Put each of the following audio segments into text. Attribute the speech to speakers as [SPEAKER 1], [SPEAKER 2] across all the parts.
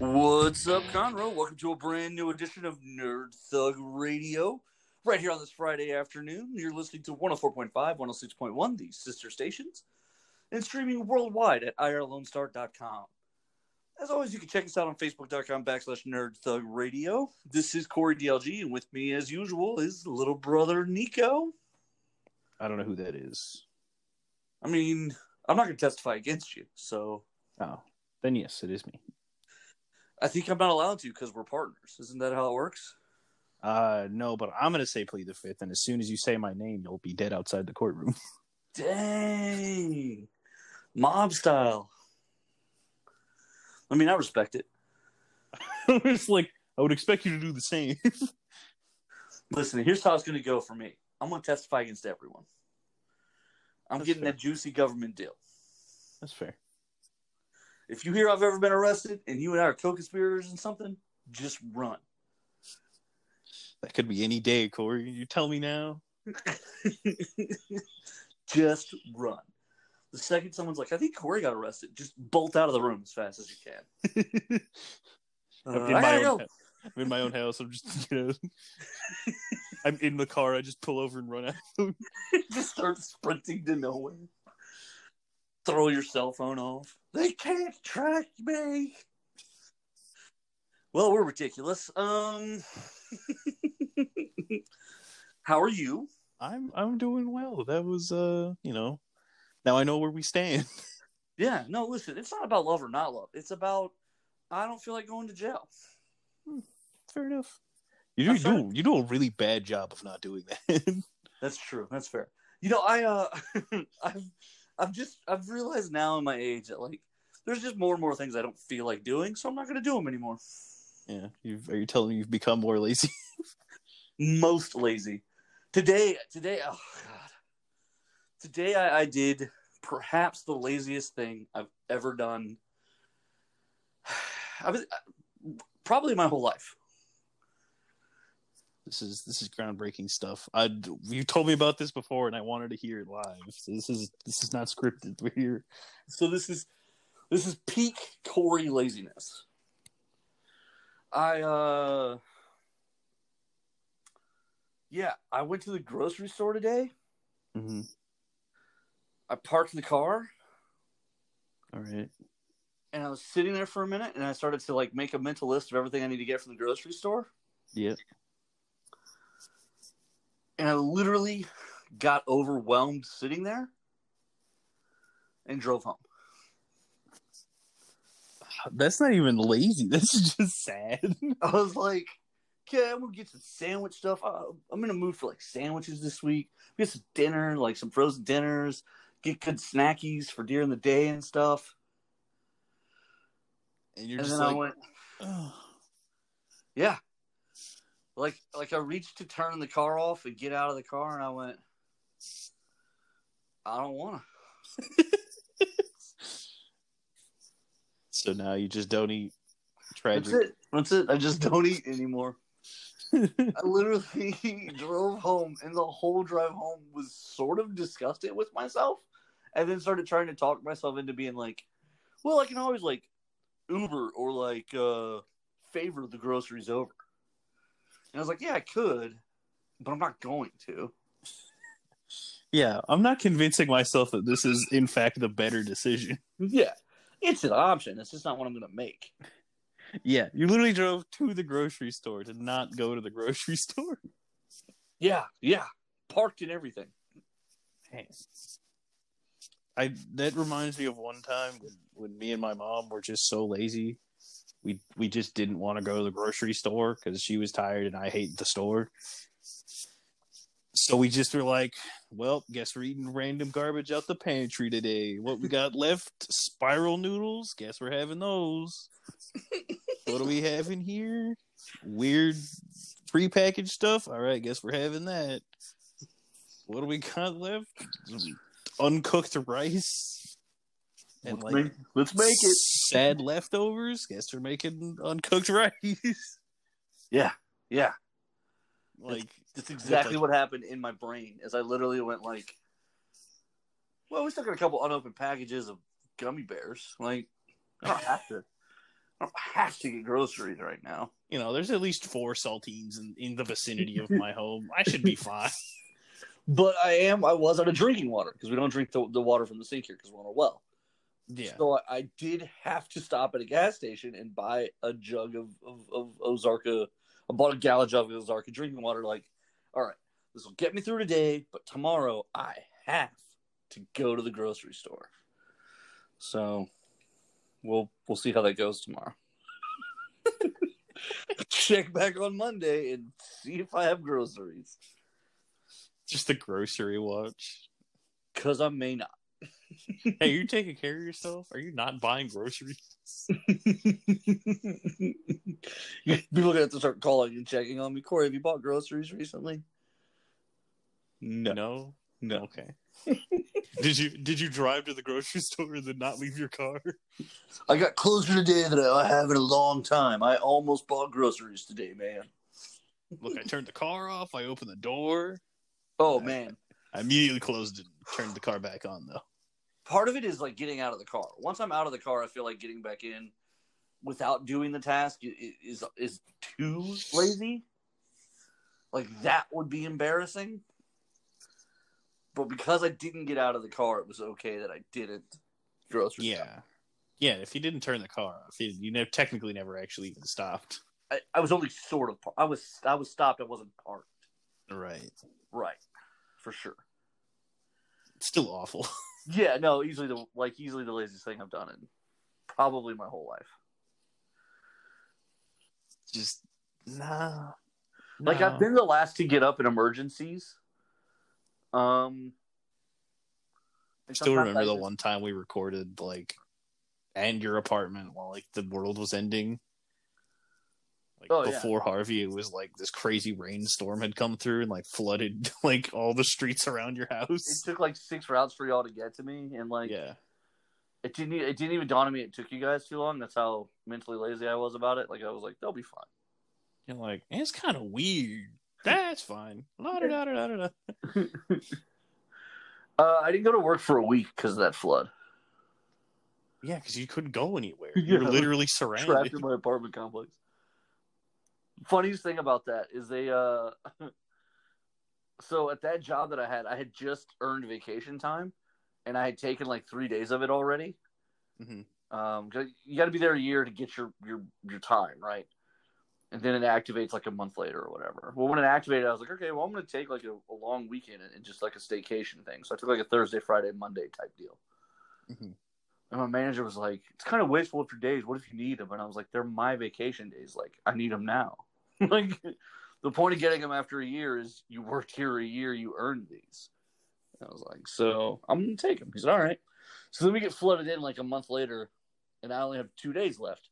[SPEAKER 1] What's up, Conroe? Welcome to a brand new edition of Nerd Thug Radio. Right here on this Friday afternoon, you're listening to 104.5, 106.1, these sister stations, and streaming worldwide at irlonestar.com. As always, you can check us out on facebook.com backslash Nerd Thug Radio. This is Corey DLG, and with me, as usual, is little brother Nico.
[SPEAKER 2] I don't know who that is.
[SPEAKER 1] I mean, I'm not going to testify against you, so
[SPEAKER 2] Oh, then yes, it is me.
[SPEAKER 1] I think I'm not allowed to because we're partners. Isn't that how it works?
[SPEAKER 2] Uh, no, but I'm gonna say plead the fifth, and as soon as you say my name, you'll be dead outside the courtroom.
[SPEAKER 1] Dang. Mob style. I mean, I respect it.
[SPEAKER 2] it's like I would expect you to do the same.
[SPEAKER 1] Listen, here's how it's going to go for me I'm going to testify against everyone. I'm
[SPEAKER 2] That's
[SPEAKER 1] getting
[SPEAKER 2] fair.
[SPEAKER 1] that juicy government deal.
[SPEAKER 2] That's fair.
[SPEAKER 1] If you hear I've ever been arrested and you and I are co conspirators in something, just run.
[SPEAKER 2] That could be any day, Corey. You tell me now.
[SPEAKER 1] just run. The second someone's like, I think Corey got arrested, just bolt out of the room as fast as you can.
[SPEAKER 2] I'm,
[SPEAKER 1] Uh,
[SPEAKER 2] in
[SPEAKER 1] I
[SPEAKER 2] my
[SPEAKER 1] gotta
[SPEAKER 2] own,
[SPEAKER 1] go.
[SPEAKER 2] I'm in my own house. I'm just, you know, I'm in the car. I just pull over and run out.
[SPEAKER 1] just start sprinting to nowhere. Throw your cell phone off. They can't track me. Well, we're ridiculous. Um, how are you?
[SPEAKER 2] I'm I'm doing well. That was uh, you know, now I know where we stand.
[SPEAKER 1] Yeah, no, listen, it's not about love or not love. It's about I don't feel like going to jail.
[SPEAKER 2] Fair enough. You do, you do you do a really bad job of not doing that.
[SPEAKER 1] That's true. That's fair. You know, I uh, I've I've just I've realized now in my age that like there's just more and more things I don't feel like doing, so I'm not going to do them anymore.
[SPEAKER 2] yeah, you've, are you telling me you've become more lazy?
[SPEAKER 1] most lazy. Today, today, oh god, today I, I did perhaps the laziest thing I've ever done. I was probably my whole life.
[SPEAKER 2] This is this is groundbreaking stuff. I you told me about this before, and I wanted to hear it live. So this is this is not scripted. We're here.
[SPEAKER 1] So this is this is peak Corey laziness. I uh yeah, I went to the grocery store today.
[SPEAKER 2] Mm-hmm.
[SPEAKER 1] I parked in the car
[SPEAKER 2] All right.
[SPEAKER 1] and I was sitting there for a minute and I started to like make a mental list of everything I need to get from the grocery store.
[SPEAKER 2] Yeah.
[SPEAKER 1] And I literally got overwhelmed sitting there and drove home.
[SPEAKER 2] That's not even lazy. That's just sad.
[SPEAKER 1] I was like, okay, I'm gonna get some sandwich stuff. I'm in a mood for like sandwiches this week. Get some dinner, like some frozen dinners, get good snackies for during the day and stuff.
[SPEAKER 2] And you're
[SPEAKER 1] and
[SPEAKER 2] just
[SPEAKER 1] then
[SPEAKER 2] like,
[SPEAKER 1] I went, yeah. Like like I reached to turn the car off and get out of the car and I went, I don't wanna.
[SPEAKER 2] so now you just don't eat
[SPEAKER 1] That's it. That's it. I just don't eat anymore. I literally drove home, and the whole drive home was sort of disgusted with myself, and then started trying to talk myself into being like, "Well, I can always like Uber or like uh favor the groceries over." And I was like, "Yeah, I could, but I'm not going to."
[SPEAKER 2] yeah, I'm not convincing myself that this is in fact the better decision.
[SPEAKER 1] Yeah, it's an option. It's just not what I'm going to make.
[SPEAKER 2] Yeah, you literally drove to the grocery store to not go to the grocery store.
[SPEAKER 1] Yeah, yeah, parked and everything.
[SPEAKER 2] Man. I that reminds me of one time when, when me and my mom were just so lazy. We we just didn't want to go to the grocery store because she was tired and I hate the store. So we just were like, well, guess we're eating random garbage out the pantry today. What we got left? Spiral noodles. Guess we're having those. what do we have in here? Weird prepackaged stuff. All right, guess we're having that. What do we got left? Uncooked rice and
[SPEAKER 1] let's,
[SPEAKER 2] like
[SPEAKER 1] make, let's make it.
[SPEAKER 2] Sad leftovers. Guess we're making uncooked rice.
[SPEAKER 1] Yeah, yeah.
[SPEAKER 2] like
[SPEAKER 1] That's exactly
[SPEAKER 2] like-
[SPEAKER 1] what happened in my brain. As I literally went like, "Well, we still got a couple unopened packages of gummy bears. Like, I don't have to. I don't have to get groceries right now.
[SPEAKER 2] You know, there's at least four saltines in, in the vicinity of my home. I should be fine.
[SPEAKER 1] But I am. I was out of drinking water because we don't drink the, the water from the sink here because we're on a well.
[SPEAKER 2] Yeah.
[SPEAKER 1] So I, I did have to stop at a gas station and buy a jug of, of, of Ozarka. I bought a gallon jug of Ozarka drinking water. Like, all right, this will get me through today, but tomorrow I have to go to the grocery store. So we'll we'll see how that goes tomorrow. Check back on Monday and see if I have groceries.
[SPEAKER 2] Just a grocery watch.
[SPEAKER 1] Cause I may not.
[SPEAKER 2] Hey, you taking care of yourself? Are you not buying groceries?
[SPEAKER 1] People are gonna have to start calling and checking on me. Corey, have you bought groceries recently? No.
[SPEAKER 2] No.
[SPEAKER 1] No.
[SPEAKER 2] Okay. did you did you drive to the grocery store and then not leave your car?
[SPEAKER 1] I got closer today than I have in a long time. I almost bought groceries today, man.
[SPEAKER 2] Look, I turned the car off. I opened the door.
[SPEAKER 1] Oh man.
[SPEAKER 2] I immediately closed it and turned the car back on, though.
[SPEAKER 1] Part of it is like getting out of the car. Once I'm out of the car, I feel like getting back in without doing the task is is too lazy. Like that would be embarrassing. But because I didn't get out of the car, it was okay that I didn't grocery shop.
[SPEAKER 2] Yeah. Yeah, if you didn't turn the car off, you, you know, technically never actually even stopped.
[SPEAKER 1] I, I was only sort of. par- I was I was stopped. I wasn't parked.
[SPEAKER 2] Right.
[SPEAKER 1] Right, for sure.
[SPEAKER 2] Still awful.
[SPEAKER 1] Yeah, no, easily the like easily the laziest thing I've done in probably my whole life.
[SPEAKER 2] Just nah.
[SPEAKER 1] Like
[SPEAKER 2] no.
[SPEAKER 1] I've been the last to get up in emergencies. Um, and
[SPEAKER 2] still remember
[SPEAKER 1] I
[SPEAKER 2] the one time we recorded like and your apartment while like the world was ending. Like
[SPEAKER 1] Oh, yeah.
[SPEAKER 2] before Harvey, it was like this crazy rainstorm had come through and like flooded like all the streets around your house.
[SPEAKER 1] It took like six routes for y'all to get to me, and like
[SPEAKER 2] yeah.
[SPEAKER 1] it didn't. It didn't even dawn on me. It took you guys too long. That's how mentally lazy I was about it. Like I was like, they'll be fine.
[SPEAKER 2] You're like, "Eh, it's kind of weird. That's fine. La da da da da da.
[SPEAKER 1] Uh, I didn't go to work for a week because of that flood.
[SPEAKER 2] Yeah, because you couldn't go anywhere.
[SPEAKER 1] Yeah.
[SPEAKER 2] You're literally
[SPEAKER 1] trapped in my apartment complex. Funniest thing about that is they uh so at that job that I had, I had just earned vacation time and I had taken like three days of it already.
[SPEAKER 2] Mhm.
[SPEAKER 1] Um you gotta be there a year to get your your your time, right? And then it activates like a month later or whatever. Well when it activated I was like, okay, well I'm gonna take like a, a long weekend and, just like a staycation thing. So I took like a Thursday, Friday, Monday type deal.
[SPEAKER 2] Mhm.
[SPEAKER 1] And my manager was like, "It's kind of wasteful of your days. What if you need them?" And I was like, "They're my vacation days. Like, I need them now. like, the point of getting them after a year is you worked here a year, you earned these." And I was like, "So I'm gonna take them." He said, "All right." So then we get flooded in like a month later, and I only have two days left.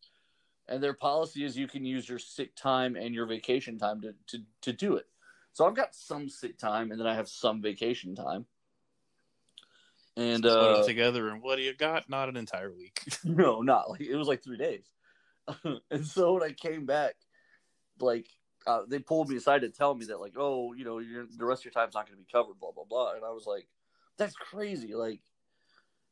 [SPEAKER 1] And their policy is you can use your sick time and your vacation time to to to do it. So I've got some sick time, and then I have some vacation time. And uh,
[SPEAKER 2] together, and what do you got? Not an entire week.
[SPEAKER 1] no, not like it was like three days. and so when I came back, like uh, they pulled me aside to tell me that like, oh, you know, the rest of your time's not going to be covered, blah blah blah. And I was like, that's crazy. Like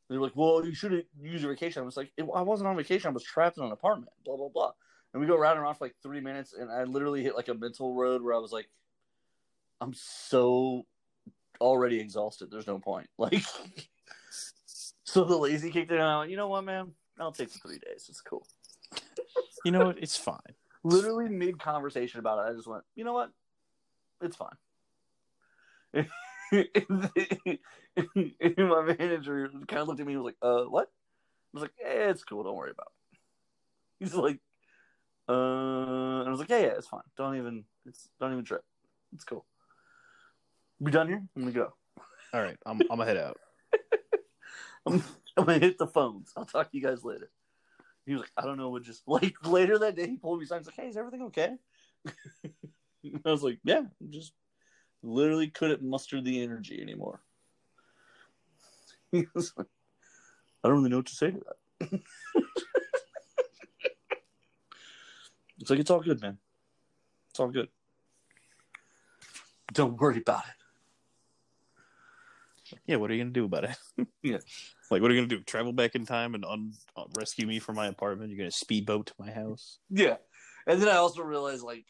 [SPEAKER 1] they're like, well, you should have used your vacation. I was like, I wasn't on vacation. I was trapped in an apartment. Blah blah blah. And we go round and around for like three minutes, and I literally hit like a mental road where I was like, I'm so already exhausted. There's no point. Like. So the lazy kicked in, and I went, you know what, man? I'll take the three days. It's cool.
[SPEAKER 2] you know what? It's fine.
[SPEAKER 1] Literally mid conversation about it, I just went, you know what? It's fine. and my manager kind of looked at me and was like, uh, what? I was like, yeah, it's cool. Don't worry about it. He's like, uh, and I was like, yeah, yeah, it's fine. Don't even, it's, don't even trip. It's cool. We done here? I'm gonna go.
[SPEAKER 2] All right, I'm I'm gonna head out.
[SPEAKER 1] I'm, I'm gonna hit the phones. I'll talk to you guys later. He was like, I don't know what just like later that day he pulled me aside. He's like, Hey, is everything okay? I was like, Yeah, just literally couldn't muster the energy anymore. He was like, I don't really know what to say to that. it's like it's all good, man. It's all good. Don't worry about it.
[SPEAKER 2] Yeah, what are you gonna do about it? Like, what are you gonna do? Travel back in time and un- uh, rescue me from my apartment? You're gonna speedboat to my house?
[SPEAKER 1] Yeah, and then I also realized like,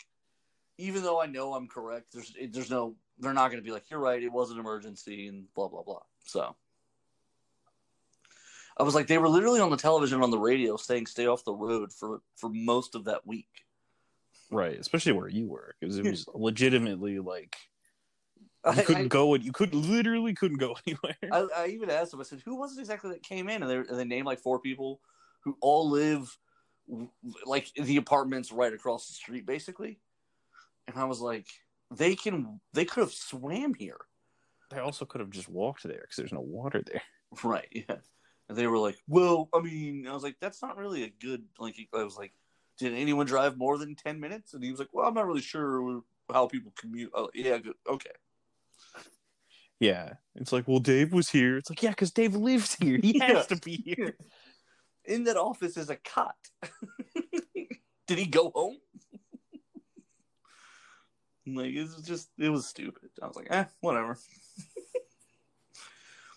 [SPEAKER 1] even though I know I'm correct, there's there's no they're not going to be like you're right, it was an emergency and blah blah blah. So I was like, they were literally on the television on the radio saying stay off the road for for most of that week.
[SPEAKER 2] Right, especially where you were, because it was legitimately like you couldn't
[SPEAKER 1] I,
[SPEAKER 2] go. And you could literally couldn't go anywhere.
[SPEAKER 1] I, I even asked them. I said, "Who was it exactly that came in?" And they, and they named like four people who all live like the apartments right across the street, basically. And I was like, "They can. They could have swam here,
[SPEAKER 2] They also could have just walked there because there's no water there.
[SPEAKER 1] right? Yeah." And they were like, "Well, I mean," I was like, "That's not really a good." Like, I was like, "Did anyone drive more than ten minutes?" And he was like, "Well, I'm not really sure how people commute." Oh, yeah, good. Okay.
[SPEAKER 2] Yeah, it's like, well, Dave was here. It's like, yeah, because Dave lives here. He has to be here.
[SPEAKER 1] In that office is a cot. Did he go home? like it was just it was stupid. I was like, eh, whatever.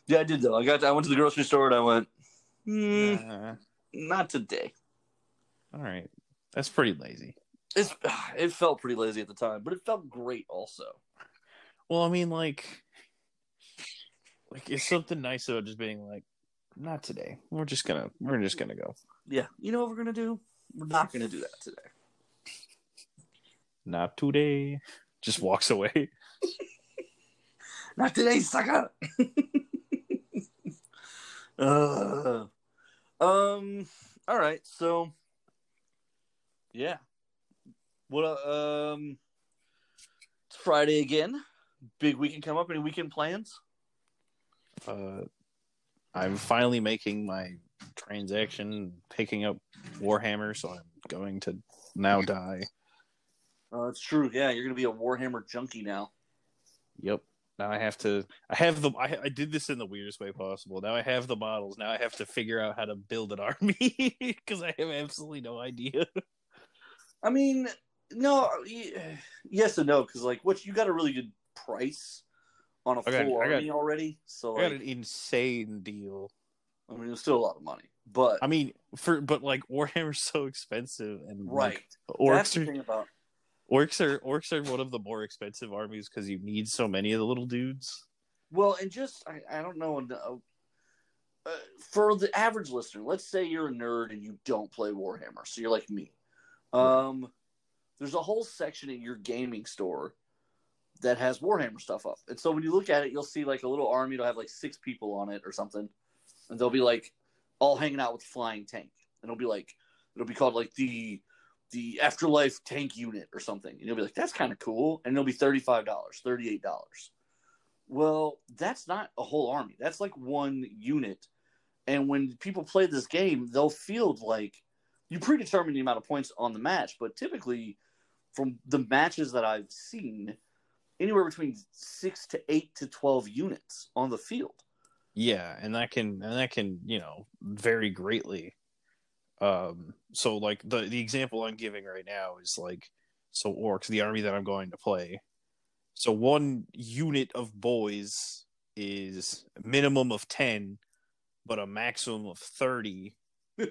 [SPEAKER 1] yeah, I did though. I got I went to the grocery store and I went,
[SPEAKER 2] Uh,
[SPEAKER 1] not today.
[SPEAKER 2] all right, that's pretty lazy.
[SPEAKER 1] It's it felt pretty lazy at the time, but it felt great also.
[SPEAKER 2] Well, I mean, like, like it's something nice about just being like, not today. We're just gonna, we're just gonna go.
[SPEAKER 1] Yeah, you know what we're gonna do? We're not gonna do that today.
[SPEAKER 2] Not today. Just walks away.
[SPEAKER 1] Not today, sucker. uh, um. All right. So, yeah. What? uh, Um. It's Friday again. Big weekend come up. Any weekend plans?
[SPEAKER 2] Uh, I'm finally making my transaction, picking up Warhammer, so I'm going to now die.
[SPEAKER 1] Uh, it's true. Yeah, you're gonna be a Warhammer junkie now.
[SPEAKER 2] Yep. Now I have to. I have the. I, I did this in the weirdest way possible. Now I have the models. Now I have to figure out how to build an army because I have absolutely no idea.
[SPEAKER 1] I mean, no. Yes and no, because like, what you got a really good price on a
[SPEAKER 2] got-
[SPEAKER 1] full
[SPEAKER 2] got-
[SPEAKER 1] army already. So,
[SPEAKER 2] I got an insane deal.
[SPEAKER 1] I mean, it's still a lot of money, but
[SPEAKER 2] I mean, for but like Warhammer's so expensive and like,
[SPEAKER 1] right. That's
[SPEAKER 2] orcs
[SPEAKER 1] the
[SPEAKER 2] are
[SPEAKER 1] thing about
[SPEAKER 2] orcs are orcs are one of the more expensive armies because you need so many of the little dudes.
[SPEAKER 1] Well, and just I, I don't know. Uh, for the average listener, let's say you're a nerd and you don't play Warhammer, so you're like me. Um, there's a whole section in your gaming store that has Warhammer stuff up, and so when you look at it, you'll see like a little army. It'll have like six people on it or something, and they'll be like all hanging out with flying tank, and it'll be like it'll be called like the the afterlife tank unit or something, and you'll be like that's kind of cool, and it'll be thirty five dollars, thirty eight dollars. Well, that's not a whole army. That's like one unit. And when people play this game, they'll field like you predetermine the amount of points on the match, but typically from the matches that I've seen, anywhere between six to eight to twelve units on the field.
[SPEAKER 2] Yeah, and that can and that can you know vary greatly. Um, so like the the example I'm giving right now is like so orcs, the army that I'm going to play. So one unit of boys is minimum of ten, but a maximum of thirty, and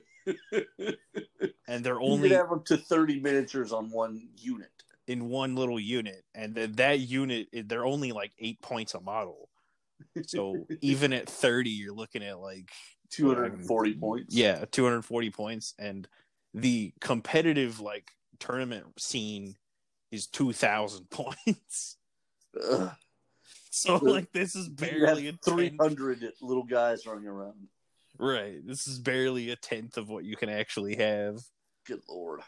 [SPEAKER 2] they're
[SPEAKER 1] Only you could have up to thirty miniatures on one unit.
[SPEAKER 2] In one little unit, and then that unit they're only like eight points a model. So even at thirty, you're looking at like
[SPEAKER 1] Two hundred and forty um, points.
[SPEAKER 2] yeah 240 points and the competitive like tournament scene is 2000 points
[SPEAKER 1] Ugh.
[SPEAKER 2] so like this is barely a
[SPEAKER 1] three hundred little guys running around.
[SPEAKER 2] right this is barely a tenth of what you can actually have
[SPEAKER 1] Good lord.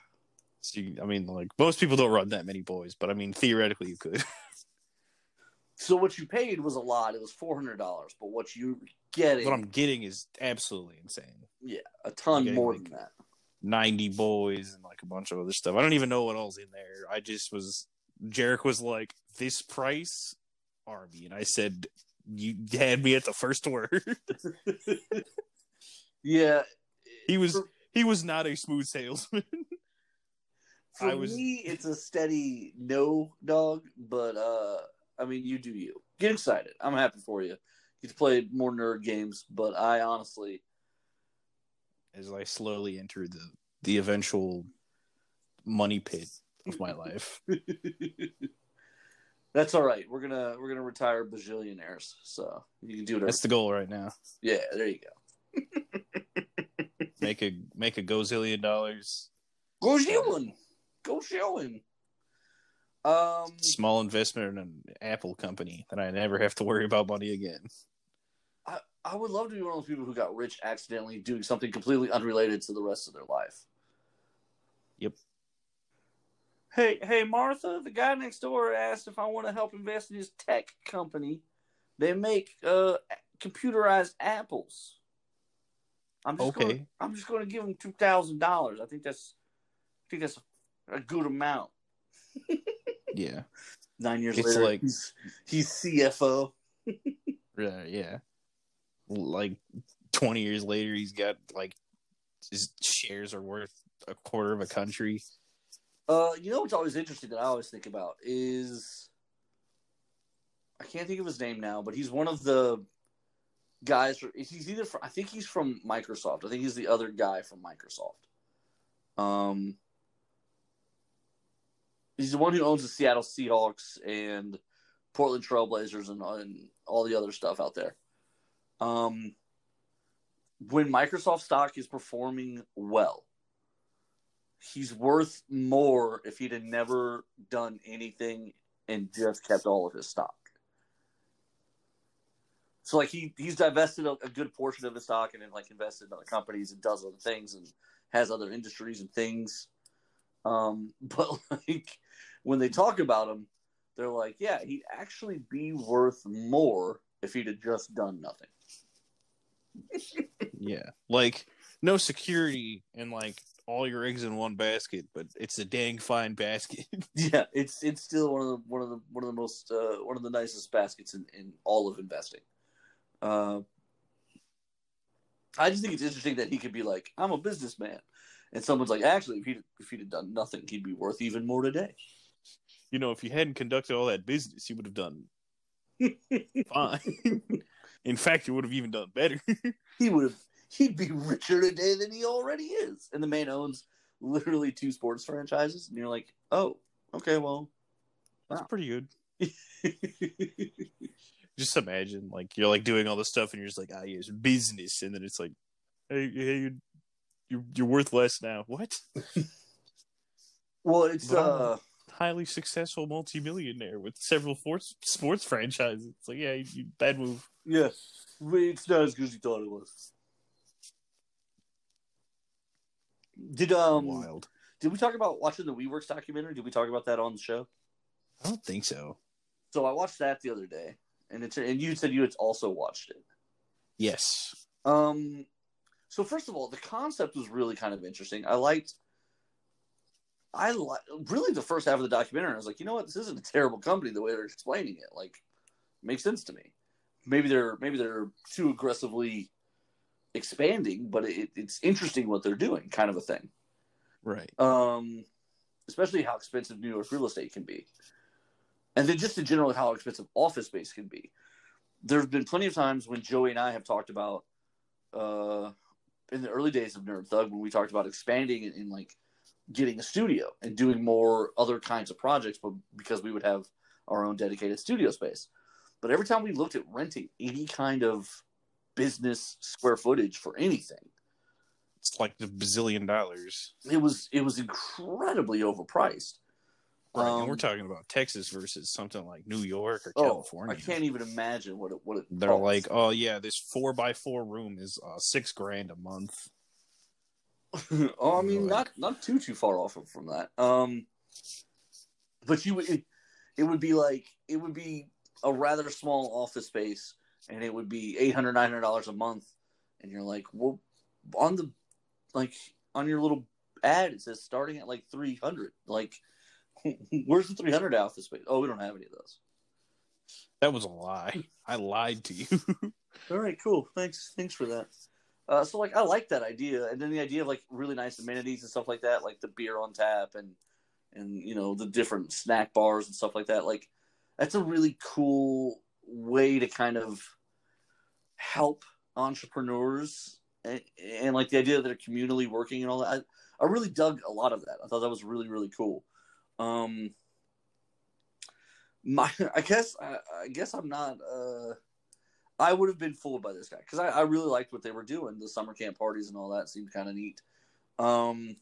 [SPEAKER 2] So you, i mean like most people don't run that many boys but i mean theoretically you could.
[SPEAKER 1] So what you paid was a lot. It was four hundred dollars, but what you getting
[SPEAKER 2] what i'm getting is absolutely insane.
[SPEAKER 1] Yeah, a ton more
[SPEAKER 2] like-
[SPEAKER 1] than that.
[SPEAKER 2] 90 boys and like a bunch of other stuff. I don't even know what else in there. I just was jarek was like this price army and i said you had me at the first word.
[SPEAKER 1] Yeah,
[SPEAKER 2] he was
[SPEAKER 1] For-
[SPEAKER 2] he was not a smooth salesman
[SPEAKER 1] for
[SPEAKER 2] I was-
[SPEAKER 1] me, it's a steady no, dog. But uh, I mean, you do you. Get excited. I'm happy for you. get to play more nerd games. But I honestly,
[SPEAKER 2] As I slowly enter the the eventual money pit of my life.
[SPEAKER 1] that's all right. We're gonna we're gonna retire bajillionaires, so you can do it.
[SPEAKER 2] That's the goal right now.
[SPEAKER 1] yeah, there you go.
[SPEAKER 2] Make a make a gozillion dollars.
[SPEAKER 1] Go shilling, him. Um,
[SPEAKER 2] Small investment in an Apple company that I never have to worry about money again.
[SPEAKER 1] I, I would love to be one of those people who got rich accidentally doing something completely unrelated to the rest of their life.
[SPEAKER 2] Yep.
[SPEAKER 1] Hey, hey, Martha, the guy next door asked if I want to help invest in his tech company. They make uh, computerized apples. I'm just
[SPEAKER 2] Okay.
[SPEAKER 1] Gonna, I'm just going to give him two thousand dollars. I think that's, I think that's a good amount.
[SPEAKER 2] Yeah.
[SPEAKER 1] Nine years
[SPEAKER 2] It's
[SPEAKER 1] later,
[SPEAKER 2] like-
[SPEAKER 1] he's, he's CFO.
[SPEAKER 2] Yeah, yeah. Like twenty years later, he's got like his shares are worth a quarter of a country.
[SPEAKER 1] Uh, you know what's always interesting that I always think about is I can't think of his name now, but he's one of the guys. He's either from, I think he's from Microsoft. I think he's the other guy from Microsoft. Um, he's the one who owns the Seattle Seahawks and Portland Trailblazers and, and all the other stuff out there. Um, when Microsoft stock is performing well, he's worth more if he'd have never done anything and just kept all of his stock. So like he he's divested a, a good portion of his stock and then like invested in other companies and does other things and has other industries and things. Um, but like when they talk about him, they're like, yeah, he'd actually be worth more if he'd have just done nothing.
[SPEAKER 2] Yeah. Like no security and like all your eggs in one basket, but it's a dang fine basket.
[SPEAKER 1] Yeah, it's it's still one of the one of the one of the most uh, one of the nicest baskets in, in all of investing. Uh, I just think it's interesting that he could be like, "I'm a businessman," and someone's like, "Actually, if he if he'd have done nothing, he'd be worth even more today."
[SPEAKER 2] You know, if you hadn't conducted all that business, you would have done fine. In fact, you would have even done better.
[SPEAKER 1] he would have he'd be richer today than he already is. And the man owns literally two sports franchises, and you're like, "Oh, okay, well."
[SPEAKER 2] That's pretty good. Just imagine, like you're like doing all this stuff, and you're just like, ah, yes, business, and then it's like, hey, hey, you, you're you're worth less now. What?
[SPEAKER 1] well, it's uh,
[SPEAKER 2] Highly successful multimillionaire with several sports sports franchises. It's like, yeah, you, you bad move.
[SPEAKER 1] yeah, it's not as good as you thought it was. Did um
[SPEAKER 2] Wild.
[SPEAKER 1] did we talk about watching the WeWorks documentary? Did we talk about that on the show?
[SPEAKER 2] I don't think so.
[SPEAKER 1] So I watched that the other day, and it's and you said you had also watched it.
[SPEAKER 2] Yes.
[SPEAKER 1] Um, so first of all, the concept was really kind of interesting. I liked, I li- really the first half of the documentary. I was like, you know what, this isn't a terrible company the way they're explaining it. Like, makes sense to me. Maybe they're maybe they're too aggressively expanding, but it, it's interesting what they're doing, kind of a thing.
[SPEAKER 2] Right.
[SPEAKER 1] Um, especially how expensive New York real estate can be, and then just in general how expensive office space can be. There have been plenty of times when Joey and I have talked about, uh, in the early days of Nerd Thug, when we talked about expanding and, and like getting a studio and doing more other kinds of projects, but because we would have our own dedicated studio space. But every time we looked at renting any kind of business square footage for anything,
[SPEAKER 2] It's like the bazillion dollars.
[SPEAKER 1] it was it was incredibly overpriced.
[SPEAKER 2] Right.
[SPEAKER 1] Um,
[SPEAKER 2] and we're talking about Texas versus something like New York or
[SPEAKER 1] Oh,
[SPEAKER 2] California.
[SPEAKER 1] I can't even imagine what it what it.
[SPEAKER 2] They're
[SPEAKER 1] costs.
[SPEAKER 2] like, oh yeah, this four by four room is uh, six grand a month.
[SPEAKER 1] oh, I mean, not not too too far off from that. Um, but you would it, it would be like it would be a rather small office space, and it would be 800 900 dollars a month, and you're like, well, on the like on your little ad it says starting at like three hundred. Like, where's the three hundred office space? Oh, we don't have any of those.
[SPEAKER 2] That was a lie. I lied to you.
[SPEAKER 1] All right, cool. Thanks, thanks for that. Uh, so like, I like that idea, and then the idea of like really nice amenities and stuff like that, like the beer on tap and and you know the different snack bars and stuff like that. Like, that's a really cool way to kind of help entrepreneurs and, and like the idea that they're communally working and all that. I, I really dug a lot of that. I thought that was really really cool. Um, my I guess I, I guess I'm not. Uh, I would have been fooled by this guy because I, I really liked what they were doing. The summer camp parties and all that seemed kind of neat. Um,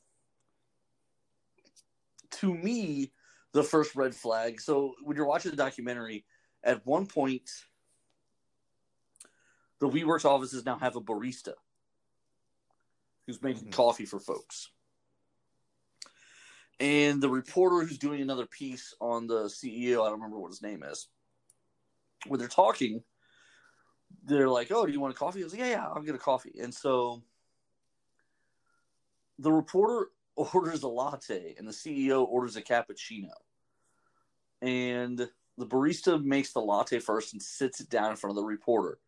[SPEAKER 1] to me, the first red flag. So when you're watching the documentary, at one point, the WeWorks offices now have a barista who's making
[SPEAKER 2] Mhm.
[SPEAKER 1] coffee for folks. And the reporter who's doing another piece on the CEO, I don't remember what his name is, when they're talking, they're like, "Oh, do you want a coffee?" He goes, "Yeah, yeah, I'll get a coffee." And so the reporter orders a latte, and the CEO orders a cappuccino. And the barista makes the latte first and sits it down in front of the reporter.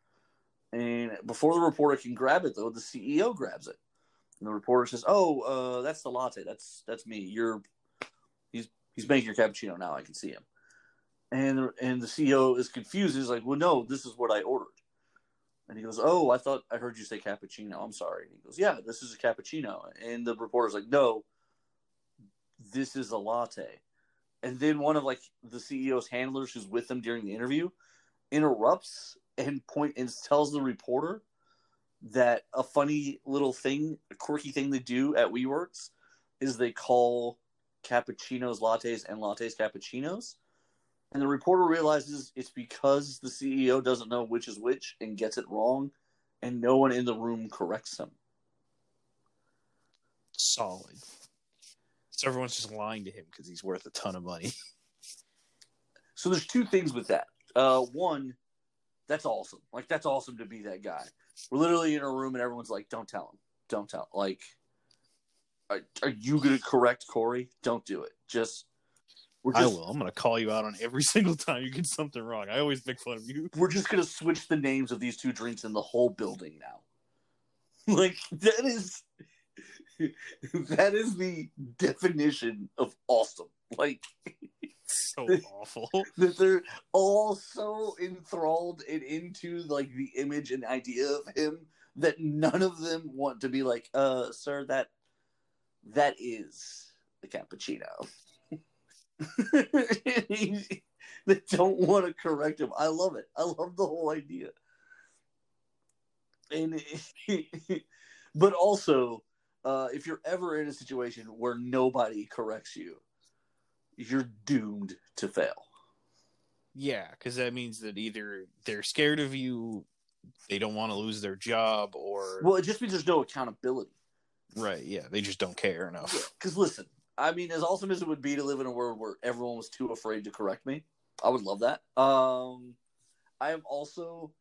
[SPEAKER 1] And before the reporter can grab it, though, the CEO grabs it. And the reporter says, "Oh, uh, that's the latte. That's that's me. You're he's he's making your cappuccino now. I can see him." And and the CEO is confused. He's like, "Well, no, this is what I ordered." And he goes, "Oh, I thought I heard you say cappuccino. I'm sorry." And he goes, "Yeah, this is a cappuccino." And the reporter's like, "No, this is a latte." And then one of like the CEO's handlers who's with them during the interview interrupts and point and tells the reporter that a funny little thing, a quirky thing they do at WeWorks is they call cappuccinos lattes and lattes cappuccinos. And the reporter realizes it's because the CEO doesn't know which is which and gets it wrong, and no one in the room corrects him.
[SPEAKER 2] Solid. So everyone's just lying to him because he's worth a ton of money.
[SPEAKER 1] So there's two things with that. Uh, one, that's awesome. Like that's awesome to be that guy. We're literally in a room and everyone's like, "Don't tell him. Don't tell." Him. Like, are, are you going to correct Corey? Don't do it. Just we're
[SPEAKER 2] I will. I'm gonna call you out on every single time you get something wrong. I always make fun of you.
[SPEAKER 1] we're just going to switch the names of these two drinks in the whole building now. Like that is that is the definition of awesome. Like
[SPEAKER 2] So awful.
[SPEAKER 1] that they're all so enthralled and into like the image and idea of him that none of them want to be like, uh, sir, that that is the cappuccino. they don't want to correct him. I love it. I love the whole idea. And but also, uh, if you're ever in a situation where nobody corrects you, you're doomed to fail.
[SPEAKER 2] Yeah, because that means that either they're scared of you, they don't want to lose their job, or
[SPEAKER 1] Well, it just means there's no accountability.
[SPEAKER 2] right, yeah, they just don't care enough.
[SPEAKER 1] Because listen, I mean, as awesome as it would be to live in a world where everyone was too afraid to correct me, I would love that. Um, I am also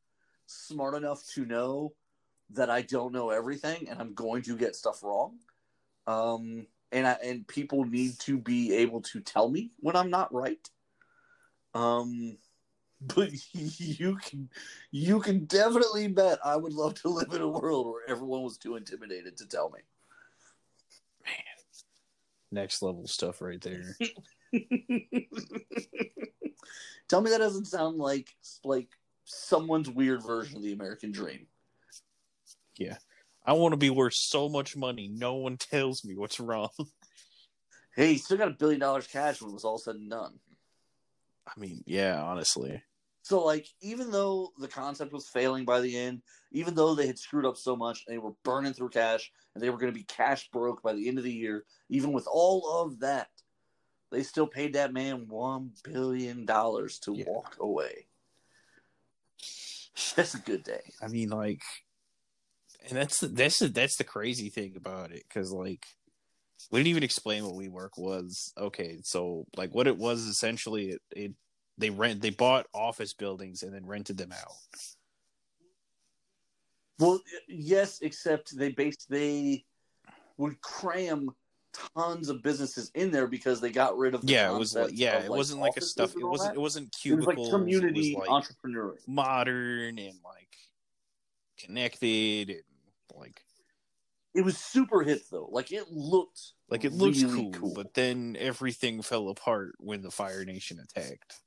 [SPEAKER 1] smart enough to know that I don't know everything, and I'm going to get stuff wrong. Um, and I, and people need to be able to tell me when I'm not right. Um, but you can you can definitely bet I would love to live in a world where everyone was too intimidated to tell me.
[SPEAKER 2] Next level stuff right there.
[SPEAKER 1] Tell me that doesn't sound like like someone's weird version of the American dream. Yeah.
[SPEAKER 2] I want to be worth so much money. No one tells me what's wrong.
[SPEAKER 1] Hey, he still got a billion dollars cash when it was all said and done.
[SPEAKER 2] I mean, yeah, honestly.
[SPEAKER 1] So like even though the concept was failing by the end, even though they had screwed up so much and they were burning through cash and they were going to be cash broke by the end of the year, even with all of that, they still paid that man 1 billion dollars to
[SPEAKER 2] Yeah.
[SPEAKER 1] walk away. That's a good day.
[SPEAKER 2] I mean, like, and that's the, that's the, that's the crazy thing about it because like we didn't even explain what WeWork was. Okay, so like what it was essentially, it, it they rent they bought office buildings and then rented them out.
[SPEAKER 1] Well, yes, except they based they would cram tons of businesses in there because they got rid of. The
[SPEAKER 2] Yeah, it was like yeah, it wasn't like a stuff. It wasn't
[SPEAKER 1] that.
[SPEAKER 2] it wasn't cubicle
[SPEAKER 1] It was like community
[SPEAKER 2] was like
[SPEAKER 1] entrepreneur.
[SPEAKER 2] modern and like connected and like
[SPEAKER 1] It was super hit though. Like it looked
[SPEAKER 2] like it looks
[SPEAKER 1] really
[SPEAKER 2] cool, but then everything fell apart when the Fire Nation attacked.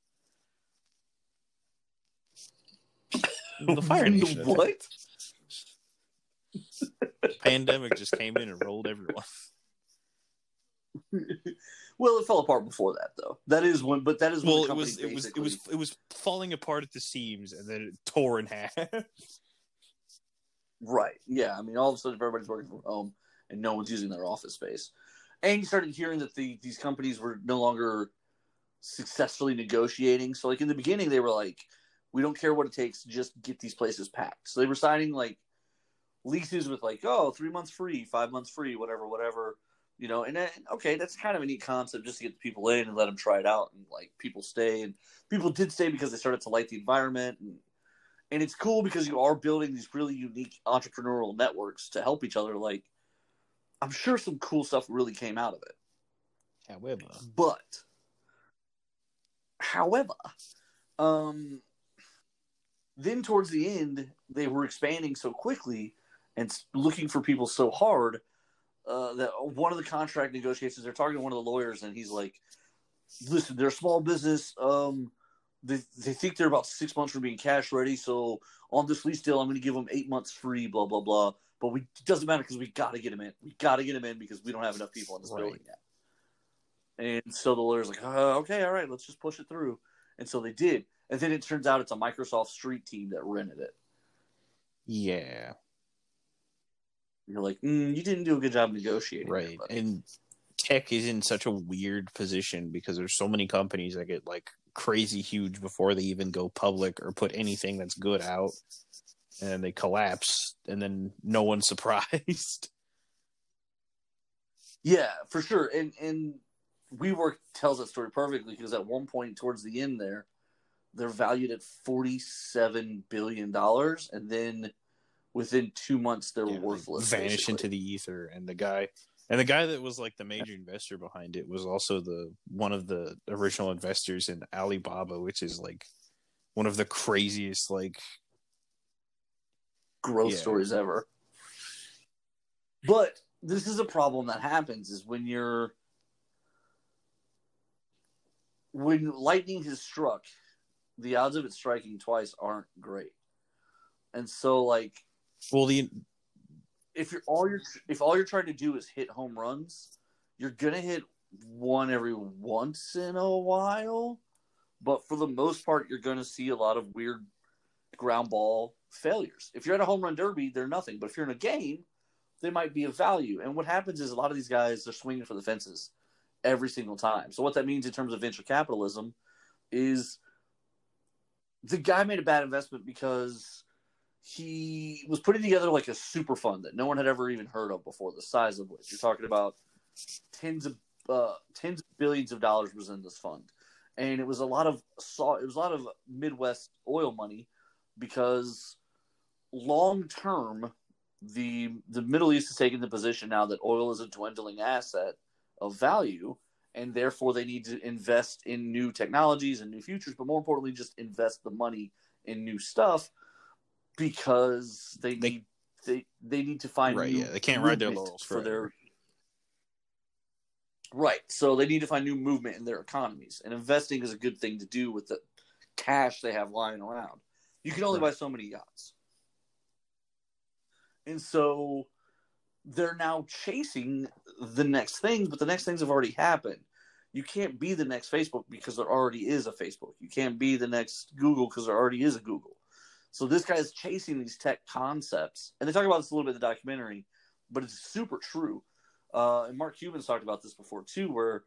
[SPEAKER 2] The Fire Nation. attack.
[SPEAKER 1] what?
[SPEAKER 2] Pandemic just came in and rolled everyone.
[SPEAKER 1] well, it fell apart before that, though. That is when, but that is when
[SPEAKER 2] Well,
[SPEAKER 1] the
[SPEAKER 2] it
[SPEAKER 1] company
[SPEAKER 2] was it was it was it was falling apart at the seams, and then it tore in half.
[SPEAKER 1] Right. Yeah. I mean, all of a sudden, everybody's working from home and no one's using their office space. And you started hearing that the these companies were no longer successfully negotiating. So, like in the beginning, they were like, "We don't care what it takes, to just get these places packed." So they were signing like leases with like, oh, three months free, five months free, whatever, whatever." You know, and then, okay, that's kind of a neat concept just to get the people in and let them try it out, and like people stay, and people did stay because they started to like the environment and and it's cool because you are building these really unique entrepreneurial networks to help each other like i'm sure some cool stuff really came out of it
[SPEAKER 2] However,
[SPEAKER 1] but however um then towards the end they were expanding so quickly and looking for people so hard uh, that one of the contract negotiations they're talking to one of the lawyers and he's like listen they're a small business um they, they think they're about six months from being cash ready so on this lease deal i'm going to give them eight months free blah blah blah but we it doesn't matter because we got to get them in we got to get them in because we don't have enough people in this
[SPEAKER 2] Right.
[SPEAKER 1] building yet and so the lawyer's like, uh, okay, all right, let's just push it through. And so they did. And then it turns out it's a Microsoft Street team that rented it.
[SPEAKER 2] yeah,
[SPEAKER 1] You're like, mm, you didn't do a good job negotiating.
[SPEAKER 2] right.
[SPEAKER 1] buddy."
[SPEAKER 2] And tech is in such a weird position because there's so many companies that get like crazy huge before they even go public or put anything that's good out, and they collapse, and then no one's surprised.
[SPEAKER 1] yeah, for sure. And and WeWork tells that story perfectly because at one point towards the end there, they're valued at forty seven billion dollars, and then within two months they're
[SPEAKER 2] Yeah,
[SPEAKER 1] worthless.
[SPEAKER 2] vanish
[SPEAKER 1] basically.
[SPEAKER 2] into the ether and the guy and the guy that was like the major investor behind it was also the one of the original investors in Alibaba which is like one of the craziest like
[SPEAKER 1] growth
[SPEAKER 2] Yeah.
[SPEAKER 1] stories ever. But this is a problem that happens is when you're when lightning has struck, the odds of it striking twice aren't great. And so like
[SPEAKER 2] well the
[SPEAKER 1] if you're all you're if all you're trying to do is hit home runs, you're gonna hit one every once in a while. But for the most part, you're gonna see a lot of weird ground ball failures. If you're at a home run derby, they're nothing. But if you're in a game, they might be of value. And what happens is a lot of these guys they're swinging for the fences every single time. So what that means in terms of venture capitalism is the guy made a bad investment because he was putting together like a super fund that no one had ever even heard of before. The size of which you're talking about tens of uh, tens of billions of dollars was in this fund, and it was a lot of saw it was a lot of Mideast oil money because long term the the Middle East has taken the position now that oil is a dwindling asset of value and therefore they need to invest in new technologies and new futures but more importantly just invest the money in new stuff because they,
[SPEAKER 2] They-
[SPEAKER 1] need they they need to find
[SPEAKER 2] Right,
[SPEAKER 1] new
[SPEAKER 2] yeah, they can't ride their laurels
[SPEAKER 1] for their right so they need to find new movement in their economies and investing is a good thing to do with the cash they have lying around. You can only
[SPEAKER 2] Right.
[SPEAKER 1] buy so many yachts. And so they're now chasing the next things but the next things have already happened. You can't be the next facebook because there already is a facebook. You can't be the next google because there already is a google. So this guy is chasing these tech concepts and they talk about this a little bit in the documentary but it's super true. Uh, and mark cuban's talked about this before too where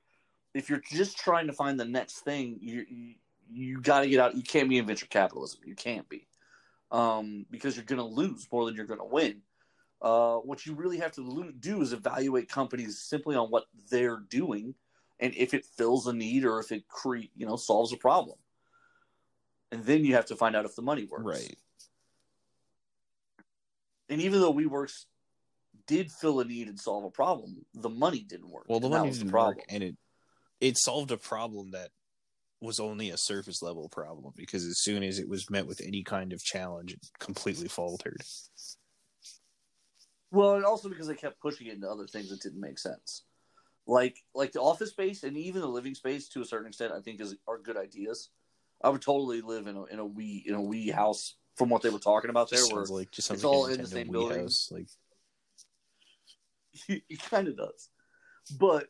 [SPEAKER 1] if you're just trying to find the next thing you you, you got to get out. You can't be in venture capitalism. You can't be. Um, because you're going to lose more than you're going to win uh, what you really have to do is evaluate companies simply on what they're doing and if it fills a need or if it cre- you know solves a problem and then you have to find out if the money works
[SPEAKER 2] right
[SPEAKER 1] and even though WeWorks did fill a need and solve a problem, the money didn't work.
[SPEAKER 2] well the money
[SPEAKER 1] was
[SPEAKER 2] didn't
[SPEAKER 1] problem.
[SPEAKER 2] work and it it solved a problem that was only a surface level problem because as soon as it was met with any kind of challenge it completely faltered
[SPEAKER 1] Well, and also because they kept pushing it into other things that didn't make sense. Like like the office space and even the living space to a certain extent, I think is are good ideas. I would totally live in a in a wee in a wee house from what they were talking about there.
[SPEAKER 2] Just
[SPEAKER 1] Where
[SPEAKER 2] like just
[SPEAKER 1] it's
[SPEAKER 2] like
[SPEAKER 1] all in the same building.
[SPEAKER 2] house. Like
[SPEAKER 1] it kind of does, but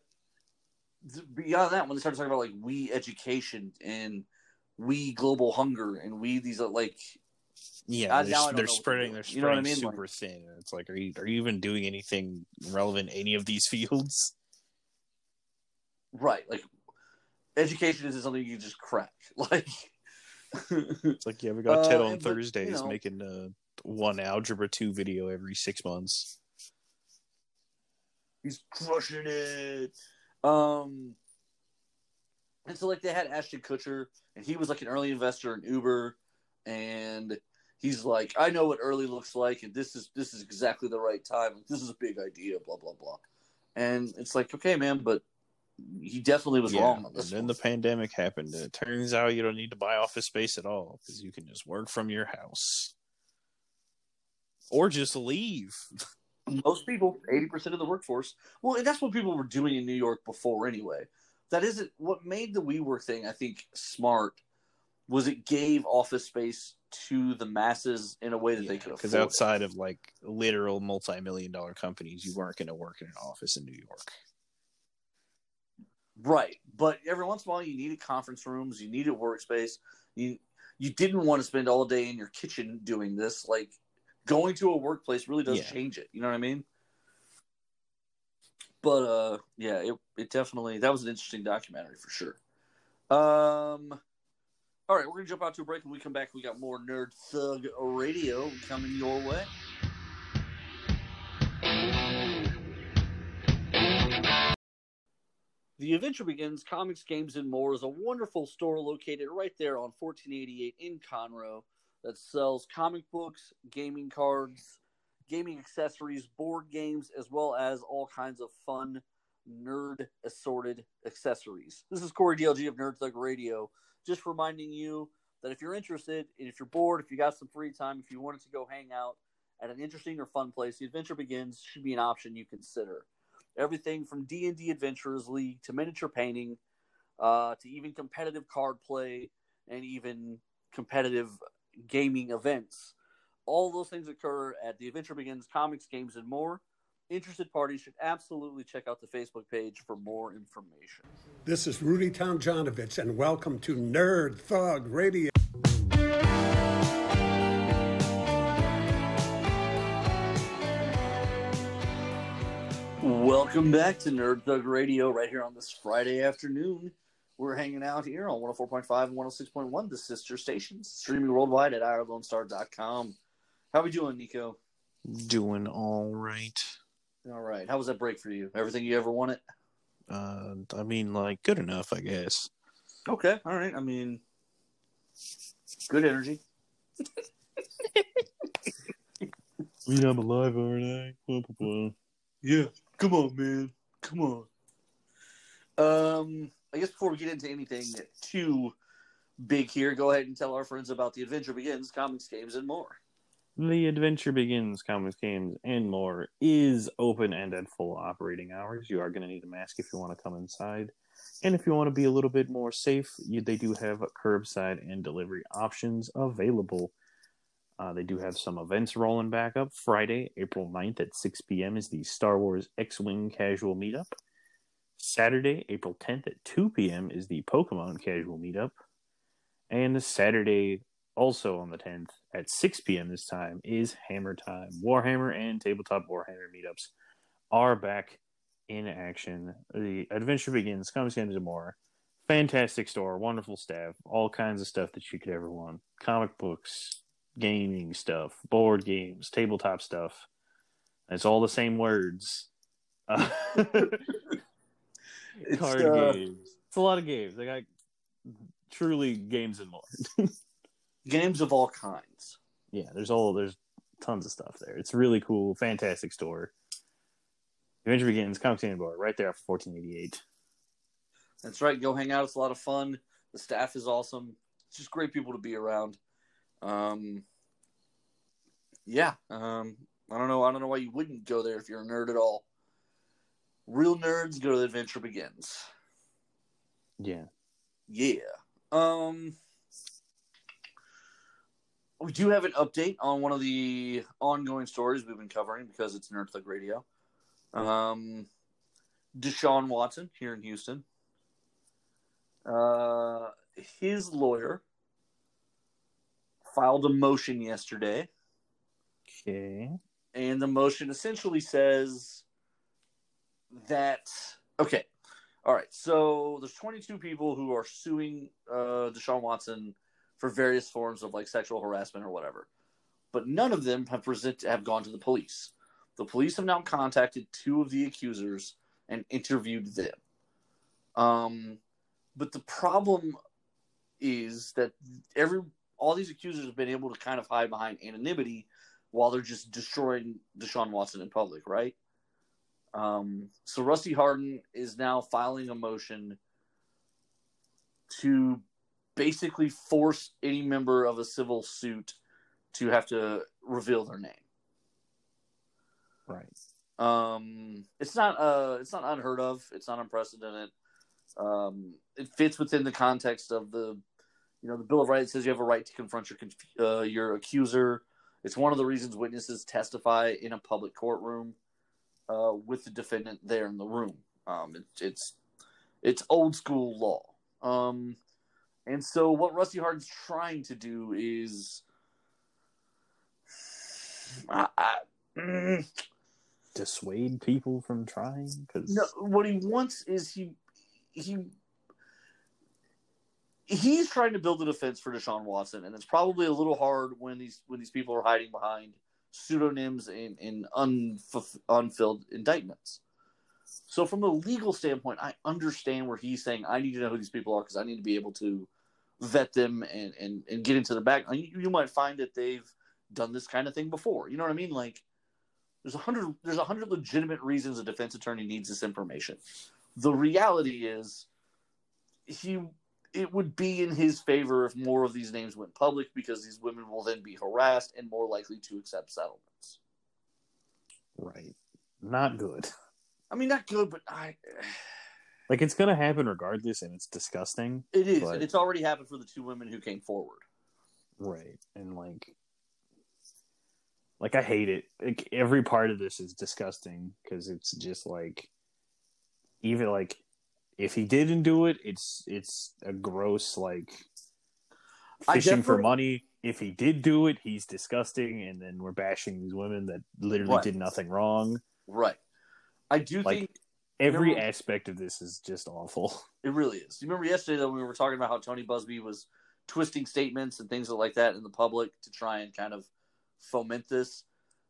[SPEAKER 1] beyond that, when they started talking about like we education and we global hunger and we these are like
[SPEAKER 2] yeah,
[SPEAKER 1] Uh,
[SPEAKER 2] they're, they're
[SPEAKER 1] know what to
[SPEAKER 2] spreading they're
[SPEAKER 1] You know what I
[SPEAKER 2] spreading
[SPEAKER 1] mean?
[SPEAKER 2] super thin. It's like are you are you even doing anything relevant in any of these fields?
[SPEAKER 1] right like education isn't something you just crack like.
[SPEAKER 2] It's like yeah, we got Ted
[SPEAKER 1] Uh,
[SPEAKER 2] on
[SPEAKER 1] but, you
[SPEAKER 2] Thursdays
[SPEAKER 1] know-
[SPEAKER 2] making uh, one algebra two video every six months.
[SPEAKER 1] He's crushing it. Um, and so like they had Ashton Kutcher, and he was like an early investor in Uber, and he's like, I know what early looks like, and this is this is exactly the right time. This is a big idea. Blah blah blah. And it's like, okay, man, but he definitely was
[SPEAKER 2] Yeah,
[SPEAKER 1] wrong on
[SPEAKER 2] and then
[SPEAKER 1] one.
[SPEAKER 2] the pandemic happened. and It turns out you don't need to buy office space at all because you can just work from your house or just leave.
[SPEAKER 1] most people, eighty percent of the workforce. Well, and that's what people were doing in New York before, anyway. That isn't what made the WeWork thing. I think smart was it gave office space to the masses in a way that they could afford.
[SPEAKER 2] Because
[SPEAKER 1] it.
[SPEAKER 2] outside of like literal multi-million dollar companies, you weren't going to work in an office in New York.
[SPEAKER 1] right? But every once in a while, you needed conference rooms, you needed workspace. You you didn't want to spend all day in your kitchen doing this. Like going to a workplace really does
[SPEAKER 2] Yeah.
[SPEAKER 1] change it. You know what I mean? But uh, yeah, it it definitely that was an interesting documentary for sure. Um, all right, we're gonna jump out to a break. When we come back, we got more Nerd Thug Radio coming your way. The Adventure Begins Comics, Games, and More is a wonderful store located right there on 1488 in Conroe that sells comic books, gaming cards, gaming accessories, board games, as well as all kinds of fun, nerd assorted accessories. This is Corey DLG of Nerd Thug Radio, just reminding you that if you're interested, and if you're bored, if you got some free time, if you wanted to go hang out at an interesting or fun place, the Adventure Begins should be an option you consider. Everything from d&d adventurers league to miniature painting uh, to even competitive card play and even competitive gaming events. All those things occur at the adventure begins comics games and more interested parties should absolutely check out the facebook page for more information
[SPEAKER 3] This is Rudy Tomjanovich, and welcome to Nerd Thug Radio.
[SPEAKER 1] welcome back to nerd thug radio right here on this friday afternoon we're hanging out here on 104.5 and 106.1 the sister stations streaming worldwide at irlonestar.com how are we doing nico
[SPEAKER 2] Doing all right.
[SPEAKER 1] All right how was that break for you everything you ever wanted
[SPEAKER 2] Uh, I mean, like good enough, I guess.
[SPEAKER 1] Okay, all right. I mean, good energy.
[SPEAKER 2] I mean, I'm alive, aren't I? Blah, blah, blah.
[SPEAKER 1] Yeah, come on, man, come on. Um, I guess before we get into anything too big here, go ahead and tell our friends about the Adventure Begins comics, games, and more.
[SPEAKER 2] The Adventure Begins comics, games, and more is open and at full operating hours. You are going to need a mask if you want to come inside. And if you want to be a little bit more safe, you, they do have curbside and delivery options available. Uh, they do have some events rolling back up. Friday, April 9th at 6 p.m. is the Star Wars X Wing Casual Meetup. Saturday, April 10th at 2 p.m. is the Pokemon Casual Meetup. And Saturday, also on the 10th at 6 p.m. this time is Hammer Time. Warhammer and Tabletop Warhammer meetups are back in action. The adventure begins, games, and more. Fantastic store, wonderful staff, all kinds of stuff that you could ever want. Comic books, gaming stuff, board games, tabletop stuff. It's all the same words. Uh,
[SPEAKER 1] It's,
[SPEAKER 2] card
[SPEAKER 1] uh,
[SPEAKER 2] games. It's a lot of games. They got truly games and more.
[SPEAKER 1] games of all kinds.
[SPEAKER 2] yeah, there's all there's tons of stuff there. It's really cool, fantastic store. Adventure begins, comics and bar, right there off 1488.
[SPEAKER 1] That's right. Go hang out. It's a lot of fun. The staff is awesome. It's just great people to be around. Um, yeah. Um, I don't know. I don't know why you wouldn't go there if you're a nerd at all. Real nerds go to the Adventure Begins.
[SPEAKER 2] Yeah,
[SPEAKER 1] Yeah. Um. We do have an update on one of the ongoing stories we've been covering because it's Nerd Thug Radio. Um, Deshaun Watson here in Houston. Uh, his lawyer filed a motion yesterday,
[SPEAKER 2] Okay.
[SPEAKER 1] and the motion essentially says that okay, all right. So there's 22 people who are suing uh, Deshaun Watson for various forms of like sexual harassment or whatever, but none of them have present have gone to the police. The police have now contacted two of the accusers and interviewed them. Um, but the problem is that every all these accusers have been able to kind of hide behind anonymity while they're just destroying Deshaun Watson in public, right? Um, so Rusty Hardin is now filing a motion to basically force any member of a civil suit to have to reveal their name.
[SPEAKER 2] Right.
[SPEAKER 1] Um, it's not uh, it's not unheard of. It's not unprecedented. Um, it fits within the context of the, you know, the Bill of Rights says you have a right to confront your conf- uh, your accuser. It's one of the reasons witnesses testify in a public courtroom uh, with the defendant there in the room. Um, it, it's it's old school law. Um, and so what Rusty Hardin's trying to do is, I, I, mm,
[SPEAKER 2] Dissuade people from trying because
[SPEAKER 1] No, what he wants is he he he's trying to build a defense for Deshaun Watson, and it's probably a little hard when these when these people are hiding behind pseudonyms and, and unf- unfilled indictments. So, from a legal standpoint, I understand where he's saying I need to know who these people are because I need to be able to vet them and and, and get into the back. You, you might find that they've done this kind of thing before. You know what I mean? Like there's a hundred there's a hundred legitimate reasons a defense attorney needs this information. The reality is he it would be in his favor if more of these names went public because these women will then be harassed and more likely to accept settlements.
[SPEAKER 2] right, not good.
[SPEAKER 1] I mean, not good, but I
[SPEAKER 2] Like it's gonna happen regardless, and it's disgusting.
[SPEAKER 1] it is,
[SPEAKER 2] But-
[SPEAKER 1] and it's already happened for the two women who came forward.
[SPEAKER 2] Right, and like, like I hate it. Like every part of this is disgusting because it's just like, even like, if he didn't do it, it's it's a gross like fishing for money. If he did do it, he's disgusting, and then we're bashing these women that literally
[SPEAKER 1] Right.
[SPEAKER 2] did nothing wrong.
[SPEAKER 1] Right. I do
[SPEAKER 2] Like-
[SPEAKER 1] think
[SPEAKER 2] Every
[SPEAKER 1] Remember-
[SPEAKER 2] aspect of this is just awful.
[SPEAKER 1] It really is. You remember yesterday that we were talking about how Tony Buzbee was twisting statements and things like that in the public to try and kind of foment this.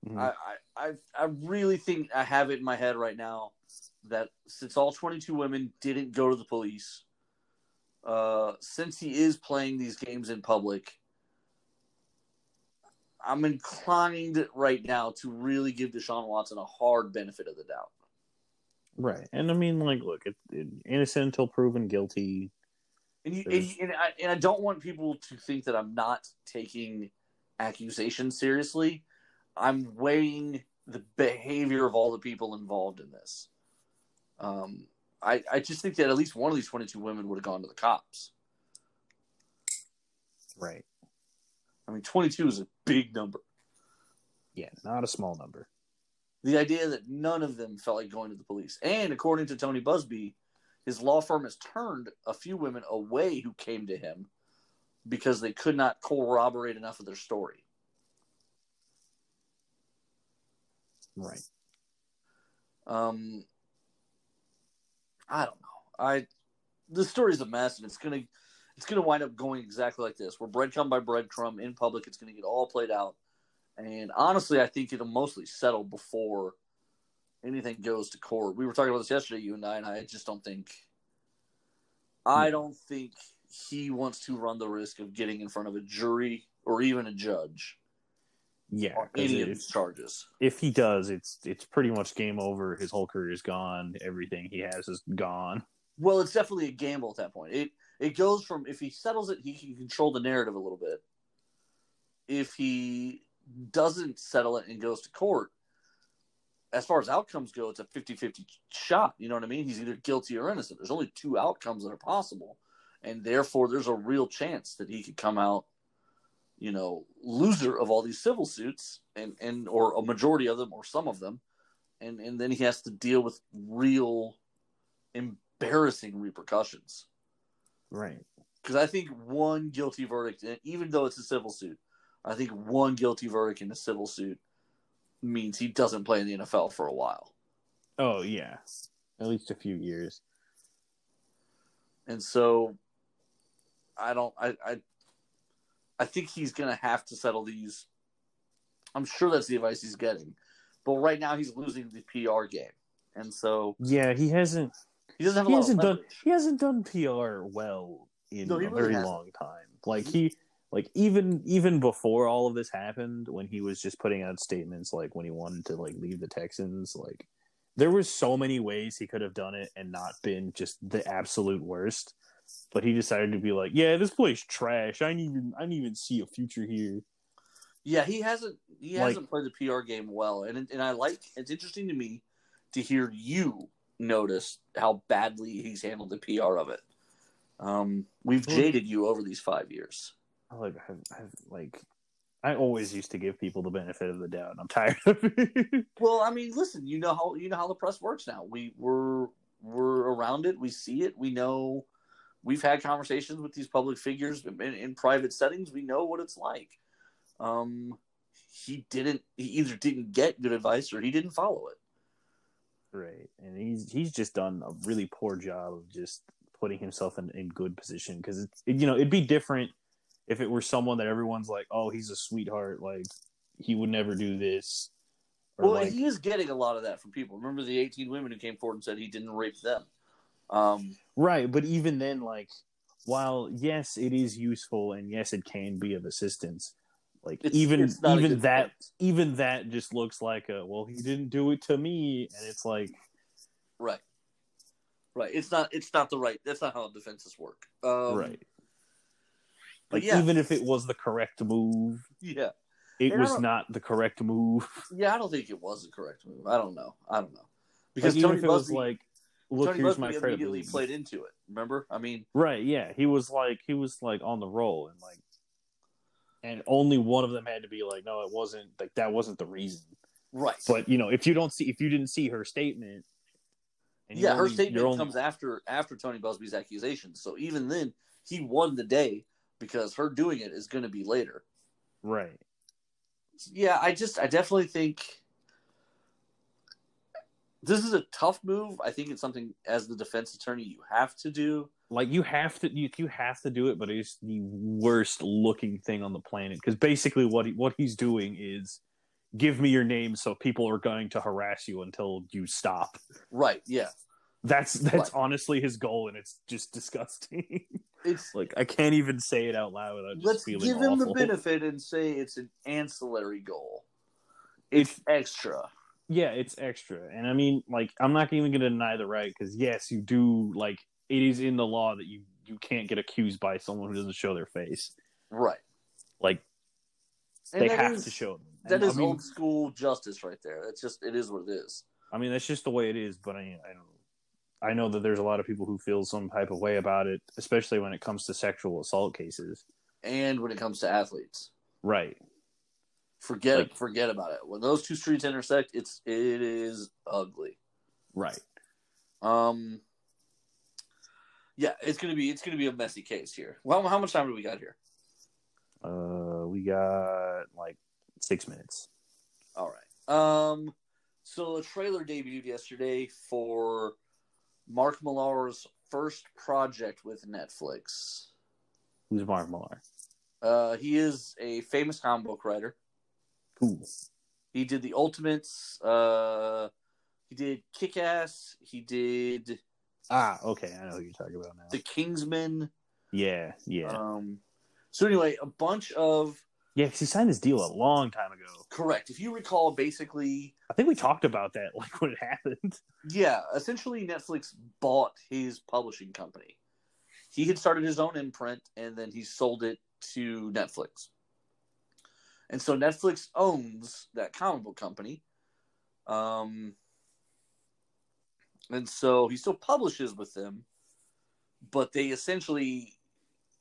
[SPEAKER 2] Mhm.
[SPEAKER 1] I, I I I really think I have it in my head right now that since all 22 women didn't go to the police, uh, since he is playing these games in public, I'm inclined right now to really give Deshaun Watson a hard benefit of the doubt.
[SPEAKER 2] Right, and I mean, like, look, it, it, innocent until proven guilty.
[SPEAKER 1] And you, and, and, I, and I don't want people to think that I'm not taking accusations seriously. I'm weighing the behavior of all the people involved in this. Um, I, I just think that at least one of these 22 women would have gone to the cops.
[SPEAKER 2] Right.
[SPEAKER 1] I mean, 22 is a big number.
[SPEAKER 2] Yeah, not a small number.
[SPEAKER 1] The idea that none of them felt like going to the police. And according to Tony Buzbee, his law firm has turned a few women away who came to him because they could not corroborate enough of their story.
[SPEAKER 2] Right.
[SPEAKER 1] Um, I don't know. I the story's a mess, and it's gonna it's gonna wind up going exactly like this. We're breadcrumb by breadcrumb in public. It's gonna get all played out, and honestly, I think it'll mostly settle before anything goes to court. We were talking about this yesterday, you and I, and I just don't think. I
[SPEAKER 2] hmm.
[SPEAKER 1] don't think he wants to run the risk of getting in front of a jury or even a judge
[SPEAKER 2] Yeah.
[SPEAKER 1] any of these charges.
[SPEAKER 2] if he does, it's it's pretty much game over. His whole career is gone. Everything he has is gone.
[SPEAKER 1] Well, it's definitely a gamble at that point. It it goes from if he settles it, he can control the narrative a little bit. If he doesn't settle it and goes to court, as far as outcomes go, it's a 50-50 shot. You know what I mean? He's either guilty or innocent. There's only two outcomes that are possible, and therefore there's a real chance that he could come out you know, loser of all these civil suits, and and or a majority of them, or some of them, and and then he has to deal with real embarrassing repercussions.
[SPEAKER 2] Right.
[SPEAKER 1] Because I think one guilty verdict, even though it's a civil suit, I think one guilty verdict in a civil suit means he doesn't play in the NFL for a while.
[SPEAKER 2] Oh yeah, at least a few years.
[SPEAKER 1] And so, I don't. I I, I think he's gonna have to settle these. I'm sure that's the advice he's getting, but right now he's losing the PR game, and so
[SPEAKER 2] Yeah, he hasn't.
[SPEAKER 1] he doesn't have a
[SPEAKER 2] He
[SPEAKER 1] lot
[SPEAKER 2] hasn't done. He hasn't done PR well in
[SPEAKER 1] No,
[SPEAKER 2] a
[SPEAKER 1] really
[SPEAKER 2] very
[SPEAKER 1] hasn't.
[SPEAKER 2] long time. Like he, like even even before all of this happened, when he was just putting out statements, like when he wanted to like leave the Texans, like there was so many ways he could have done it and not been just the absolute worst. But he decided to be like, "Yeah, this place is trash. I didn't even I didn't even see a future here."
[SPEAKER 1] Yeah, he hasn't. He
[SPEAKER 2] Like-
[SPEAKER 1] hasn't played the PR game well, and and I like. It's interesting to me to hear you notice how badly he's handled the PR of it. Um, we've jaded you over these five years.
[SPEAKER 2] I like I've, I've like I always used to give people the benefit of the doubt. and I'm tired of it.
[SPEAKER 1] Well, I mean, listen, you know how you know how the press works now. We we're we're around it. We see it. We know. We've had conversations with these public figures in, in private settings. We know what it's like. Um, he didn't. He either didn't get good advice or he didn't follow it.
[SPEAKER 2] Right, and he's he's just done a really poor job of just putting himself in, in good position because it's it, you know it'd be different if it were someone that everyone's like, oh, he's a sweetheart, like he would never do this. Or
[SPEAKER 1] Well,
[SPEAKER 2] like,
[SPEAKER 1] he is getting a lot of that from people. Remember the 18 women who came forward and said he didn't rape them. Um,
[SPEAKER 2] right, but even then, like, while yes, it is useful and yes, it can be of assistance. Like
[SPEAKER 1] it's,
[SPEAKER 2] even
[SPEAKER 1] it's
[SPEAKER 2] even that
[SPEAKER 1] thing.
[SPEAKER 2] even that just looks like a well, he didn't do it to me, and it's like
[SPEAKER 1] right, right. It's not. It's not the right. That's not how defenses work. Um,
[SPEAKER 2] right. Like
[SPEAKER 1] yeah,
[SPEAKER 2] even if it was the correct move,
[SPEAKER 1] yeah,
[SPEAKER 2] it
[SPEAKER 1] And
[SPEAKER 2] was
[SPEAKER 1] don't-
[SPEAKER 2] the correct move.
[SPEAKER 1] yeah. I don't think it was the correct move. I don't know. I don't know because
[SPEAKER 2] Like,
[SPEAKER 1] Tony Buzbee,
[SPEAKER 2] like, look,
[SPEAKER 1] Tony
[SPEAKER 2] here's
[SPEAKER 1] Buzbee
[SPEAKER 2] my
[SPEAKER 1] immediately
[SPEAKER 2] credibility.
[SPEAKER 1] played into it. Remember? I mean,
[SPEAKER 2] Right, yeah, he was like he was like on the roll and like, and only one of them had to be like, no, it wasn't like that wasn't the reason.
[SPEAKER 1] right.
[SPEAKER 2] But you know, if you don't see if you didn't see her statement,
[SPEAKER 1] yeah, her statement
[SPEAKER 2] only-
[SPEAKER 1] comes after after Tony Buzbee's accusations. So even then, he won the day because her doing it is going to be later.
[SPEAKER 2] right.
[SPEAKER 1] Yeah, I just I definitely think this is a tough move. I think it's something as the defense attorney you have to do.
[SPEAKER 2] Like you have to you, you have to do it, but it's the worst looking thing on the planet because basically what he, what he's doing is give me your name so people are going to harass you until you stop.
[SPEAKER 1] Right, yeah.
[SPEAKER 2] That's that's
[SPEAKER 1] Right.
[SPEAKER 2] honestly his goal, and it's just disgusting.
[SPEAKER 1] It's
[SPEAKER 2] like I can't even say it out loud without just
[SPEAKER 1] let's
[SPEAKER 2] feeling
[SPEAKER 1] give him the benefit and say it's an ancillary goal. It's
[SPEAKER 2] It's
[SPEAKER 1] extra.
[SPEAKER 2] yeah, it's extra, and I mean, like I'm not even going to deny the right because yes, you do like it is in the law that you you can't get accused by someone who doesn't show their face.
[SPEAKER 1] Right.
[SPEAKER 2] Like
[SPEAKER 1] And
[SPEAKER 2] they have
[SPEAKER 1] is-
[SPEAKER 2] to show them.
[SPEAKER 1] That
[SPEAKER 2] And,
[SPEAKER 1] is
[SPEAKER 2] I mean,
[SPEAKER 1] old school justice right there. That's just it is what it is.
[SPEAKER 2] I mean, that's just the way it is. But I, I don't. I know that there's a lot of people who feel some type of way about it, especially when it comes to sexual assault cases.
[SPEAKER 1] And when it comes to athletes.
[SPEAKER 2] Right.
[SPEAKER 1] Forget
[SPEAKER 2] Like-
[SPEAKER 1] forget about it. When those two streets intersect, it's it is ugly.
[SPEAKER 2] Right.
[SPEAKER 1] Um Yeah, it's gonna be it's gonna be a messy case here. Well how much time do we got here?
[SPEAKER 2] Uh, we got like six minutes.
[SPEAKER 1] All right. Um, so a trailer debuted yesterday for Mark Millar's first project with Netflix.
[SPEAKER 2] Who's Mark Millar?
[SPEAKER 1] Uh, he is a famous comic book writer.
[SPEAKER 2] Who?
[SPEAKER 1] He did the Ultimates. Uh, he did Kick Ass. He did
[SPEAKER 2] Ah, okay, I know who you're talking about now.
[SPEAKER 1] The Kingsman.
[SPEAKER 2] Yeah, yeah,
[SPEAKER 1] Um, so anyway, a bunch of
[SPEAKER 2] yeah. Because he signed this deal a long time ago.
[SPEAKER 1] correct. If you recall, basically,
[SPEAKER 2] I think we talked about that like when it happened.
[SPEAKER 1] Yeah, essentially Netflix bought his publishing company. He had started his own imprint and then he sold it to Netflix. And so Netflix owns that comic book company. Um and so he still publishes with them, but they essentially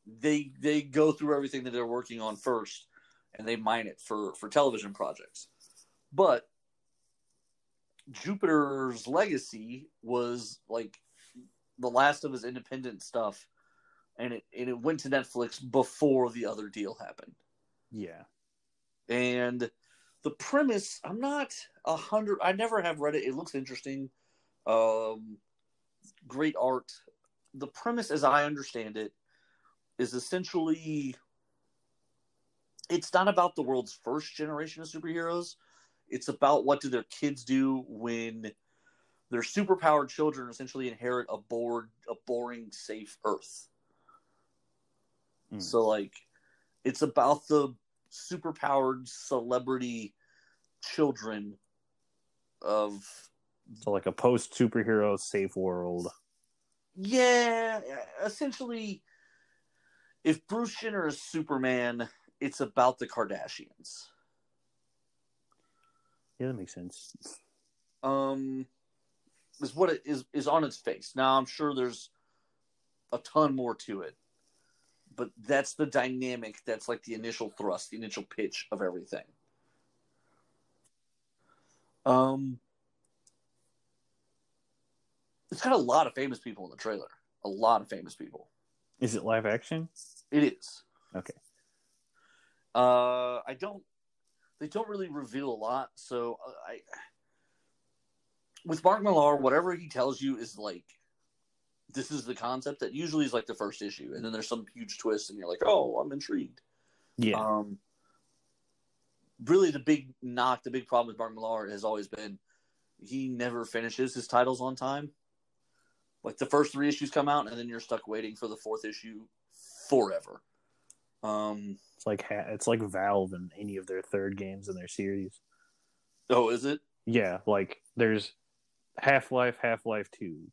[SPEAKER 1] they they go through everything that they're working on first, and they mine it for for television projects. But Jupiter's legacy was like the last of his independent stuff, and it and it went to Netflix before the other deal happened.
[SPEAKER 2] Yeah.
[SPEAKER 1] And the premise, I'm not a hundred. I never have read it. It looks interesting. Um, great art. The premise, as I understand it, is essentially it's not about the world's first generation of superheroes. It's about what do their kids do when their superpowered children essentially inherit a bored, a boring, safe Earth.
[SPEAKER 2] Mm.
[SPEAKER 1] So, like, it's about the superpowered celebrity children of
[SPEAKER 2] So like a post superhero safe world.
[SPEAKER 1] yeah essentially if bruce jenner is superman it's about the kardashians
[SPEAKER 2] Yeah, that makes sense.
[SPEAKER 1] um is what it is is on its face now i'm sure there's a ton more to it but that's the dynamic that's like the initial thrust the initial pitch of everything um it's got a lot of famous people in the trailer a lot of famous people
[SPEAKER 2] Is it live action?
[SPEAKER 1] it is
[SPEAKER 2] Okay.
[SPEAKER 1] Uh i don't they don't really reveal a lot so uh, i with mark millar whatever he tells you is like this is the concept that usually is like the first issue and then there's some huge twist and you're like oh i'm intrigued.
[SPEAKER 2] Yeah.
[SPEAKER 1] um really the big knock the big problem with mark millar has always been he never finishes his titles on time. Like the first three issues come out and then you're stuck waiting for the fourth issue forever. Um
[SPEAKER 2] it's like ha- it's like Valve in any of their third games in their series.
[SPEAKER 1] oh is it
[SPEAKER 2] Yeah, like there's Half Life, Half Life Two,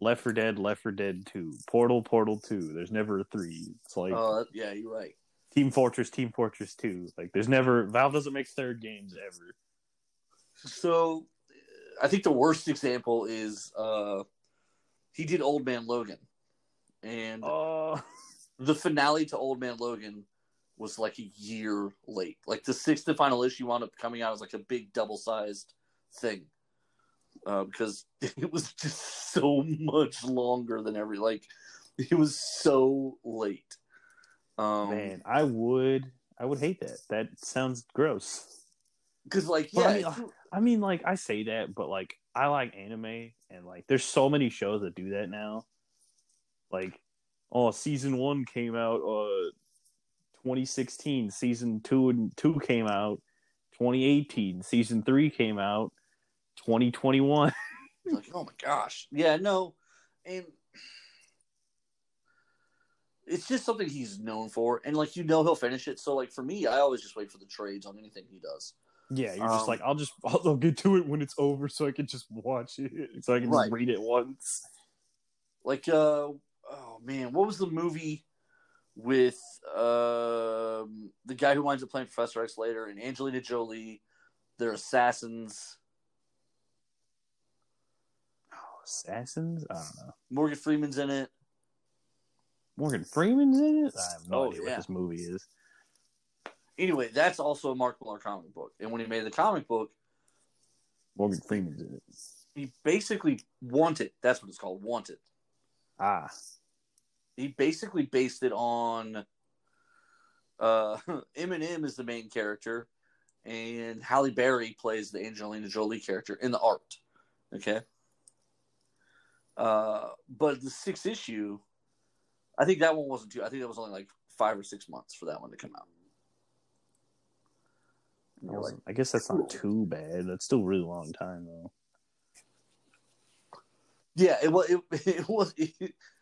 [SPEAKER 2] Left 4 Dead, Left 4 Dead Two, Portal, Portal Two. There's never a three. It's like
[SPEAKER 1] uh yeah you're right
[SPEAKER 2] Team Fortress, Team Fortress Two. Like there's never Valve doesn't make third games ever.
[SPEAKER 1] So I think the worst example is uh he did Old Man Logan. And
[SPEAKER 2] Oh,
[SPEAKER 1] the finale to Old Man Logan was like a year late. Like the sixth and final issue wound up coming out as like a big double sized thing. Uh, because it was just so much longer than every like it was so late. Um
[SPEAKER 2] man, I would I would hate that. That sounds gross.
[SPEAKER 1] because like yeah,
[SPEAKER 2] I mean, I mean, like I say that, but like I like anime, and like there's so many shows that do that now. Like, oh, season one came out uh 2016. Season two and two came out 2018. Season three came out 2021.
[SPEAKER 1] Like, oh my gosh. Yeah, no. And it's just something he's known for. And like you know he'll finish it. So like for me, I always just wait for the trades on anything he does.
[SPEAKER 2] Yeah, you're
[SPEAKER 1] Um,
[SPEAKER 2] just like I'll just I'll, I'll get to it when it's over, so I can just watch it, so I can
[SPEAKER 1] Right.
[SPEAKER 2] just read it once.
[SPEAKER 1] Like uh oh man, what was the movie with um the guy who winds up playing Professor X later and Angelina Jolie? They're assassins.
[SPEAKER 2] Oh, Assassins? I don't know.
[SPEAKER 1] Morgan Freeman's in it.
[SPEAKER 2] Morgan Freeman's in it. I have no
[SPEAKER 1] Oh,
[SPEAKER 2] idea
[SPEAKER 1] yeah.
[SPEAKER 2] what this movie is.
[SPEAKER 1] Anyway, that's also a Mark Millar comic book. And when he made the comic book,
[SPEAKER 2] Morgan Freeman's in it.
[SPEAKER 1] he basically wanted that's what it's called, wanted.
[SPEAKER 2] Ah,
[SPEAKER 1] he basically based it on uh Eminem is the main character and Halle Berry plays the Angelina Jolie character in the art. Okay. Uh but the sixth issue I think that one wasn't too I think that was only like five or six months for that one to come out. Like,
[SPEAKER 2] I guess that's not too bad. That's still a really long time though.
[SPEAKER 1] yeah, it was it, it was it,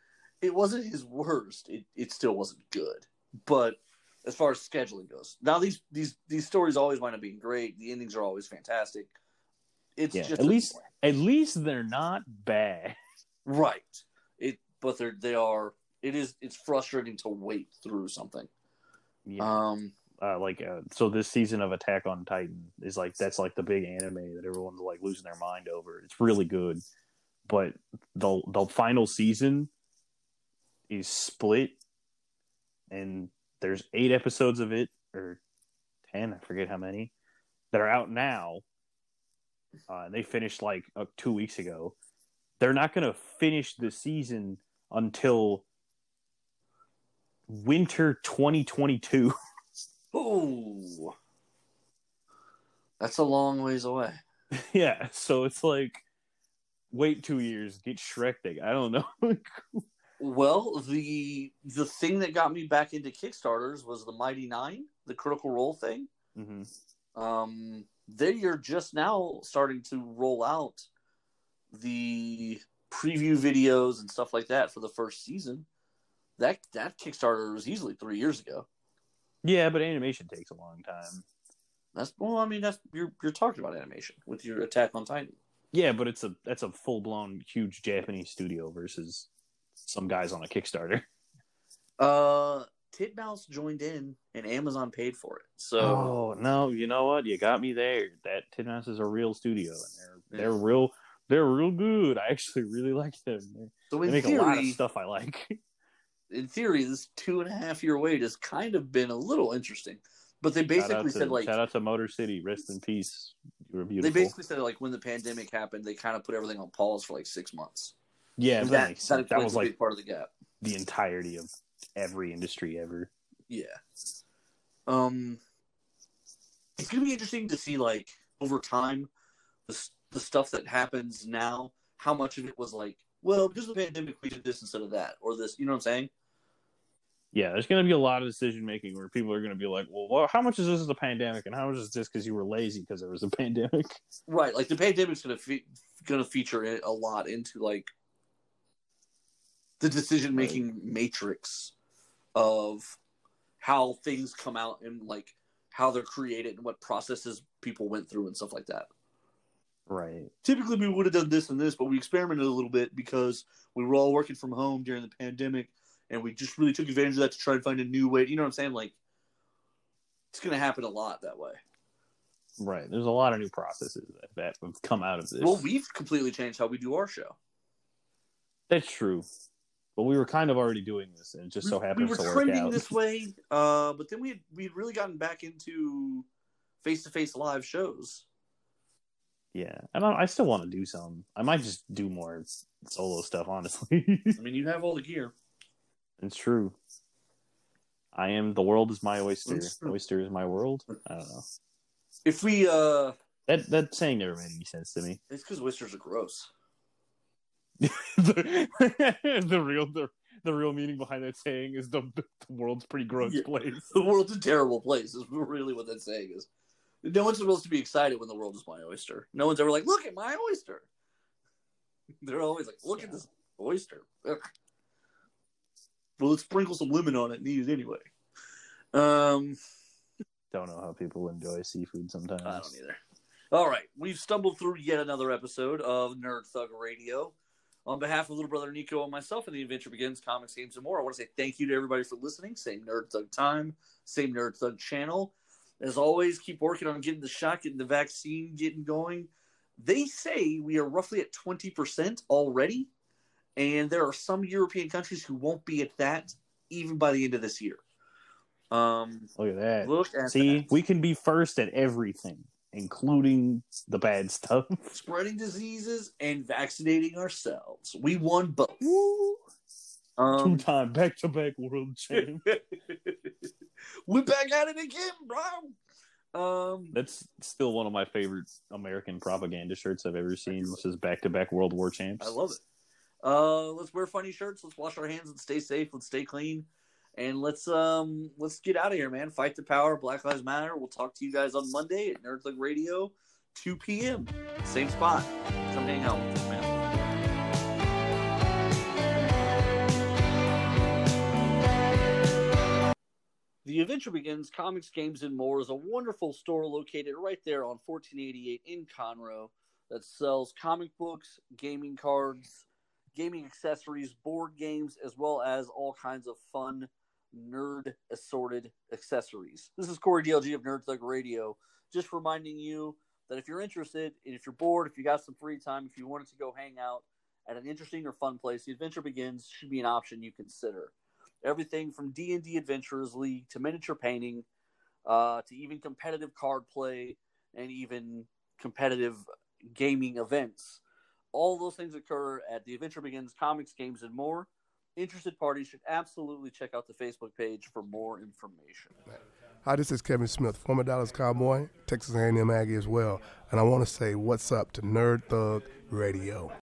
[SPEAKER 1] it wasn't his worst. It it still wasn't good. But as far as scheduling goes, now these these these stories always wind up being great. The endings are always fantastic. It's
[SPEAKER 2] Yeah,
[SPEAKER 1] just
[SPEAKER 2] at least at least they're not bad.
[SPEAKER 1] right. It but they're they are. It is it's frustrating to wait through something.
[SPEAKER 2] Yeah.
[SPEAKER 1] Um.
[SPEAKER 2] uh, like uh, so this season of Attack on Titan is like that's like the big anime that everyone's like losing their mind over. It's really good, but the the final season is split and there's eight episodes of it or ten, I forget how many, that are out now. Uh, they finished like uh, two weeks ago. They're not going to finish the season until winter 2022.
[SPEAKER 1] Oh, that's a long ways away.
[SPEAKER 2] yeah, so it's like wait two years, get Shrek thing. I don't know.
[SPEAKER 1] Well, the the thing that got me back into Kickstarters was the Mighty Nein, the Critical Role thing.
[SPEAKER 2] mm-hmm.
[SPEAKER 1] Um, they are just now starting to roll out the preview videos and stuff like that for the first season. That that Kickstarter was easily three years ago.
[SPEAKER 2] Yeah, but animation takes a long time.
[SPEAKER 1] That's well, I mean, that's you're you're talking about animation with your Attack on Titan.
[SPEAKER 2] Yeah, but it's a that's a full blown huge Japanese studio versus some guys on a Kickstarter.
[SPEAKER 1] Uh, Titmouse joined in, and Amazon paid for it. So
[SPEAKER 2] Oh no, you know what? You got me there. That Titmouse is a real studio, and they're they're real. They're real good. I actually really like them. They,
[SPEAKER 1] so
[SPEAKER 2] they make a lot of stuff I like.
[SPEAKER 1] in theory, this two and a half year wait has kind of been a little interesting. But they basically
[SPEAKER 2] to,
[SPEAKER 1] said like
[SPEAKER 2] shout out to Motor City. Rest in peace. You were
[SPEAKER 1] they basically said like when the pandemic happened, they kind of put everything on pause for like six months.
[SPEAKER 2] Yeah, that,
[SPEAKER 1] that,
[SPEAKER 2] makes sense. That
[SPEAKER 1] explains
[SPEAKER 2] was
[SPEAKER 1] a
[SPEAKER 2] like
[SPEAKER 1] big part of the gap.
[SPEAKER 2] the entirety of every industry ever.
[SPEAKER 1] Yeah. Um, it's gonna be interesting to see like over time the the stuff that happens now. How much of it was like, well, because of the pandemic, we did this instead of that, or this. You know what I'm saying?
[SPEAKER 2] Yeah, there's going to be a lot of decision making where people are going to be like, well, well, how much is this is a pandemic, and how much is this because you were lazy because there was a pandemic?
[SPEAKER 1] Right. Like the pandemic's gonna fe- gonna feature a lot into like the decision making matrix of how things come out and like how they're created and what processes people went through and stuff like that.
[SPEAKER 2] Right.
[SPEAKER 1] typically we would have done this and this, but we experimented a little bit because we were all working from home during the pandemic, and we just really took advantage of that to try and find a new way. You know what I'm saying? Like, it's going to happen a lot that way.
[SPEAKER 2] Right. There's a lot of new processes that, that have come out of this.
[SPEAKER 1] Well, we've completely changed how we do our show.
[SPEAKER 2] That's true. But we were kind of already doing this, and it just so
[SPEAKER 1] we,
[SPEAKER 2] happens
[SPEAKER 1] we were
[SPEAKER 2] to work
[SPEAKER 1] trending
[SPEAKER 2] out.
[SPEAKER 1] this way, uh, but then we had, we had really gotten back into face to face live shows.
[SPEAKER 2] Yeah, and I, I still want to do some. I might just do more solo stuff, honestly.
[SPEAKER 1] I mean, you have all the gear.
[SPEAKER 2] it's true. I am the world is my oyster. Oyster is my world. I don't know.
[SPEAKER 1] If we, uh,
[SPEAKER 2] That that saying never made any sense to me.
[SPEAKER 1] it's because oysters are gross.
[SPEAKER 2] The, the real the, the real meaning behind that saying is the, the world's pretty gross
[SPEAKER 1] Yeah.
[SPEAKER 2] place.
[SPEAKER 1] The world's a terrible place. Is really what that saying is. No one's supposed to be excited when the world is my oyster. No one's ever like, look at my oyster. They're always like, look at this oyster. Ugh. Well, let's sprinkle some lemon on it and eat it anyway. Um,
[SPEAKER 2] Don't know how people enjoy seafood sometimes.
[SPEAKER 1] I don't either. All right, we've stumbled through yet another episode of Nerd Thug Radio. On behalf of little brother Nico and myself, and the adventure begins, comics, games, and more. I want to say thank you to everybody for listening. Same Nerd Thug time, same Nerd Thug channel. As always, keep working on getting the shot, getting the vaccine, getting going. They say we are roughly at twenty percent already, and there are some European countries who won't be at that even by the end of this year. Um,
[SPEAKER 2] Look at that.
[SPEAKER 1] look at
[SPEAKER 2] See,
[SPEAKER 1] that.
[SPEAKER 2] we can be first at everything, including the bad stuff.
[SPEAKER 1] spreading diseases and vaccinating ourselves. We won both.
[SPEAKER 2] Two
[SPEAKER 1] Um,
[SPEAKER 2] time back to back world champ.
[SPEAKER 1] we're back at it again, bro. Um,
[SPEAKER 2] That's still one of my favorite American propaganda shirts I've ever seen. This is back to back World War champs.
[SPEAKER 1] I love it. Uh, let's wear funny shirts. Let's wash our hands and stay safe. Let's stay clean, and let's um let's get out of here, man. Fight the power. Black Lives Matter. We'll talk to you guys on Monday at Nerd Thug Radio, 2 p.m. Same spot. Come hang out with us, man. The Adventure Begins Comics, Games, and More is a wonderful store located right there on 1488 in Conroe that sells comic books, gaming cards, gaming accessories, board games, as well as all kinds of fun, nerd assorted accessories. This is Corey DLG of Nerd Thug Radio, just reminding you that if you're interested, and if you're bored, if you got some free time, if you wanted to go hang out at an interesting or fun place, The Adventure Begins should be an option you consider. everything from D&D Adventurers League to miniature painting uh, to even competitive card play and even competitive gaming events. All those things occur at the Adventure Begins Comics, Games, and more. Interested parties should absolutely check out the Facebook page for more information.
[SPEAKER 4] Hi, this is Kevin Smith, former Dallas Cowboy, Texas A&M Aggie as well, and I want to say what's up to Nerd Thug Radio.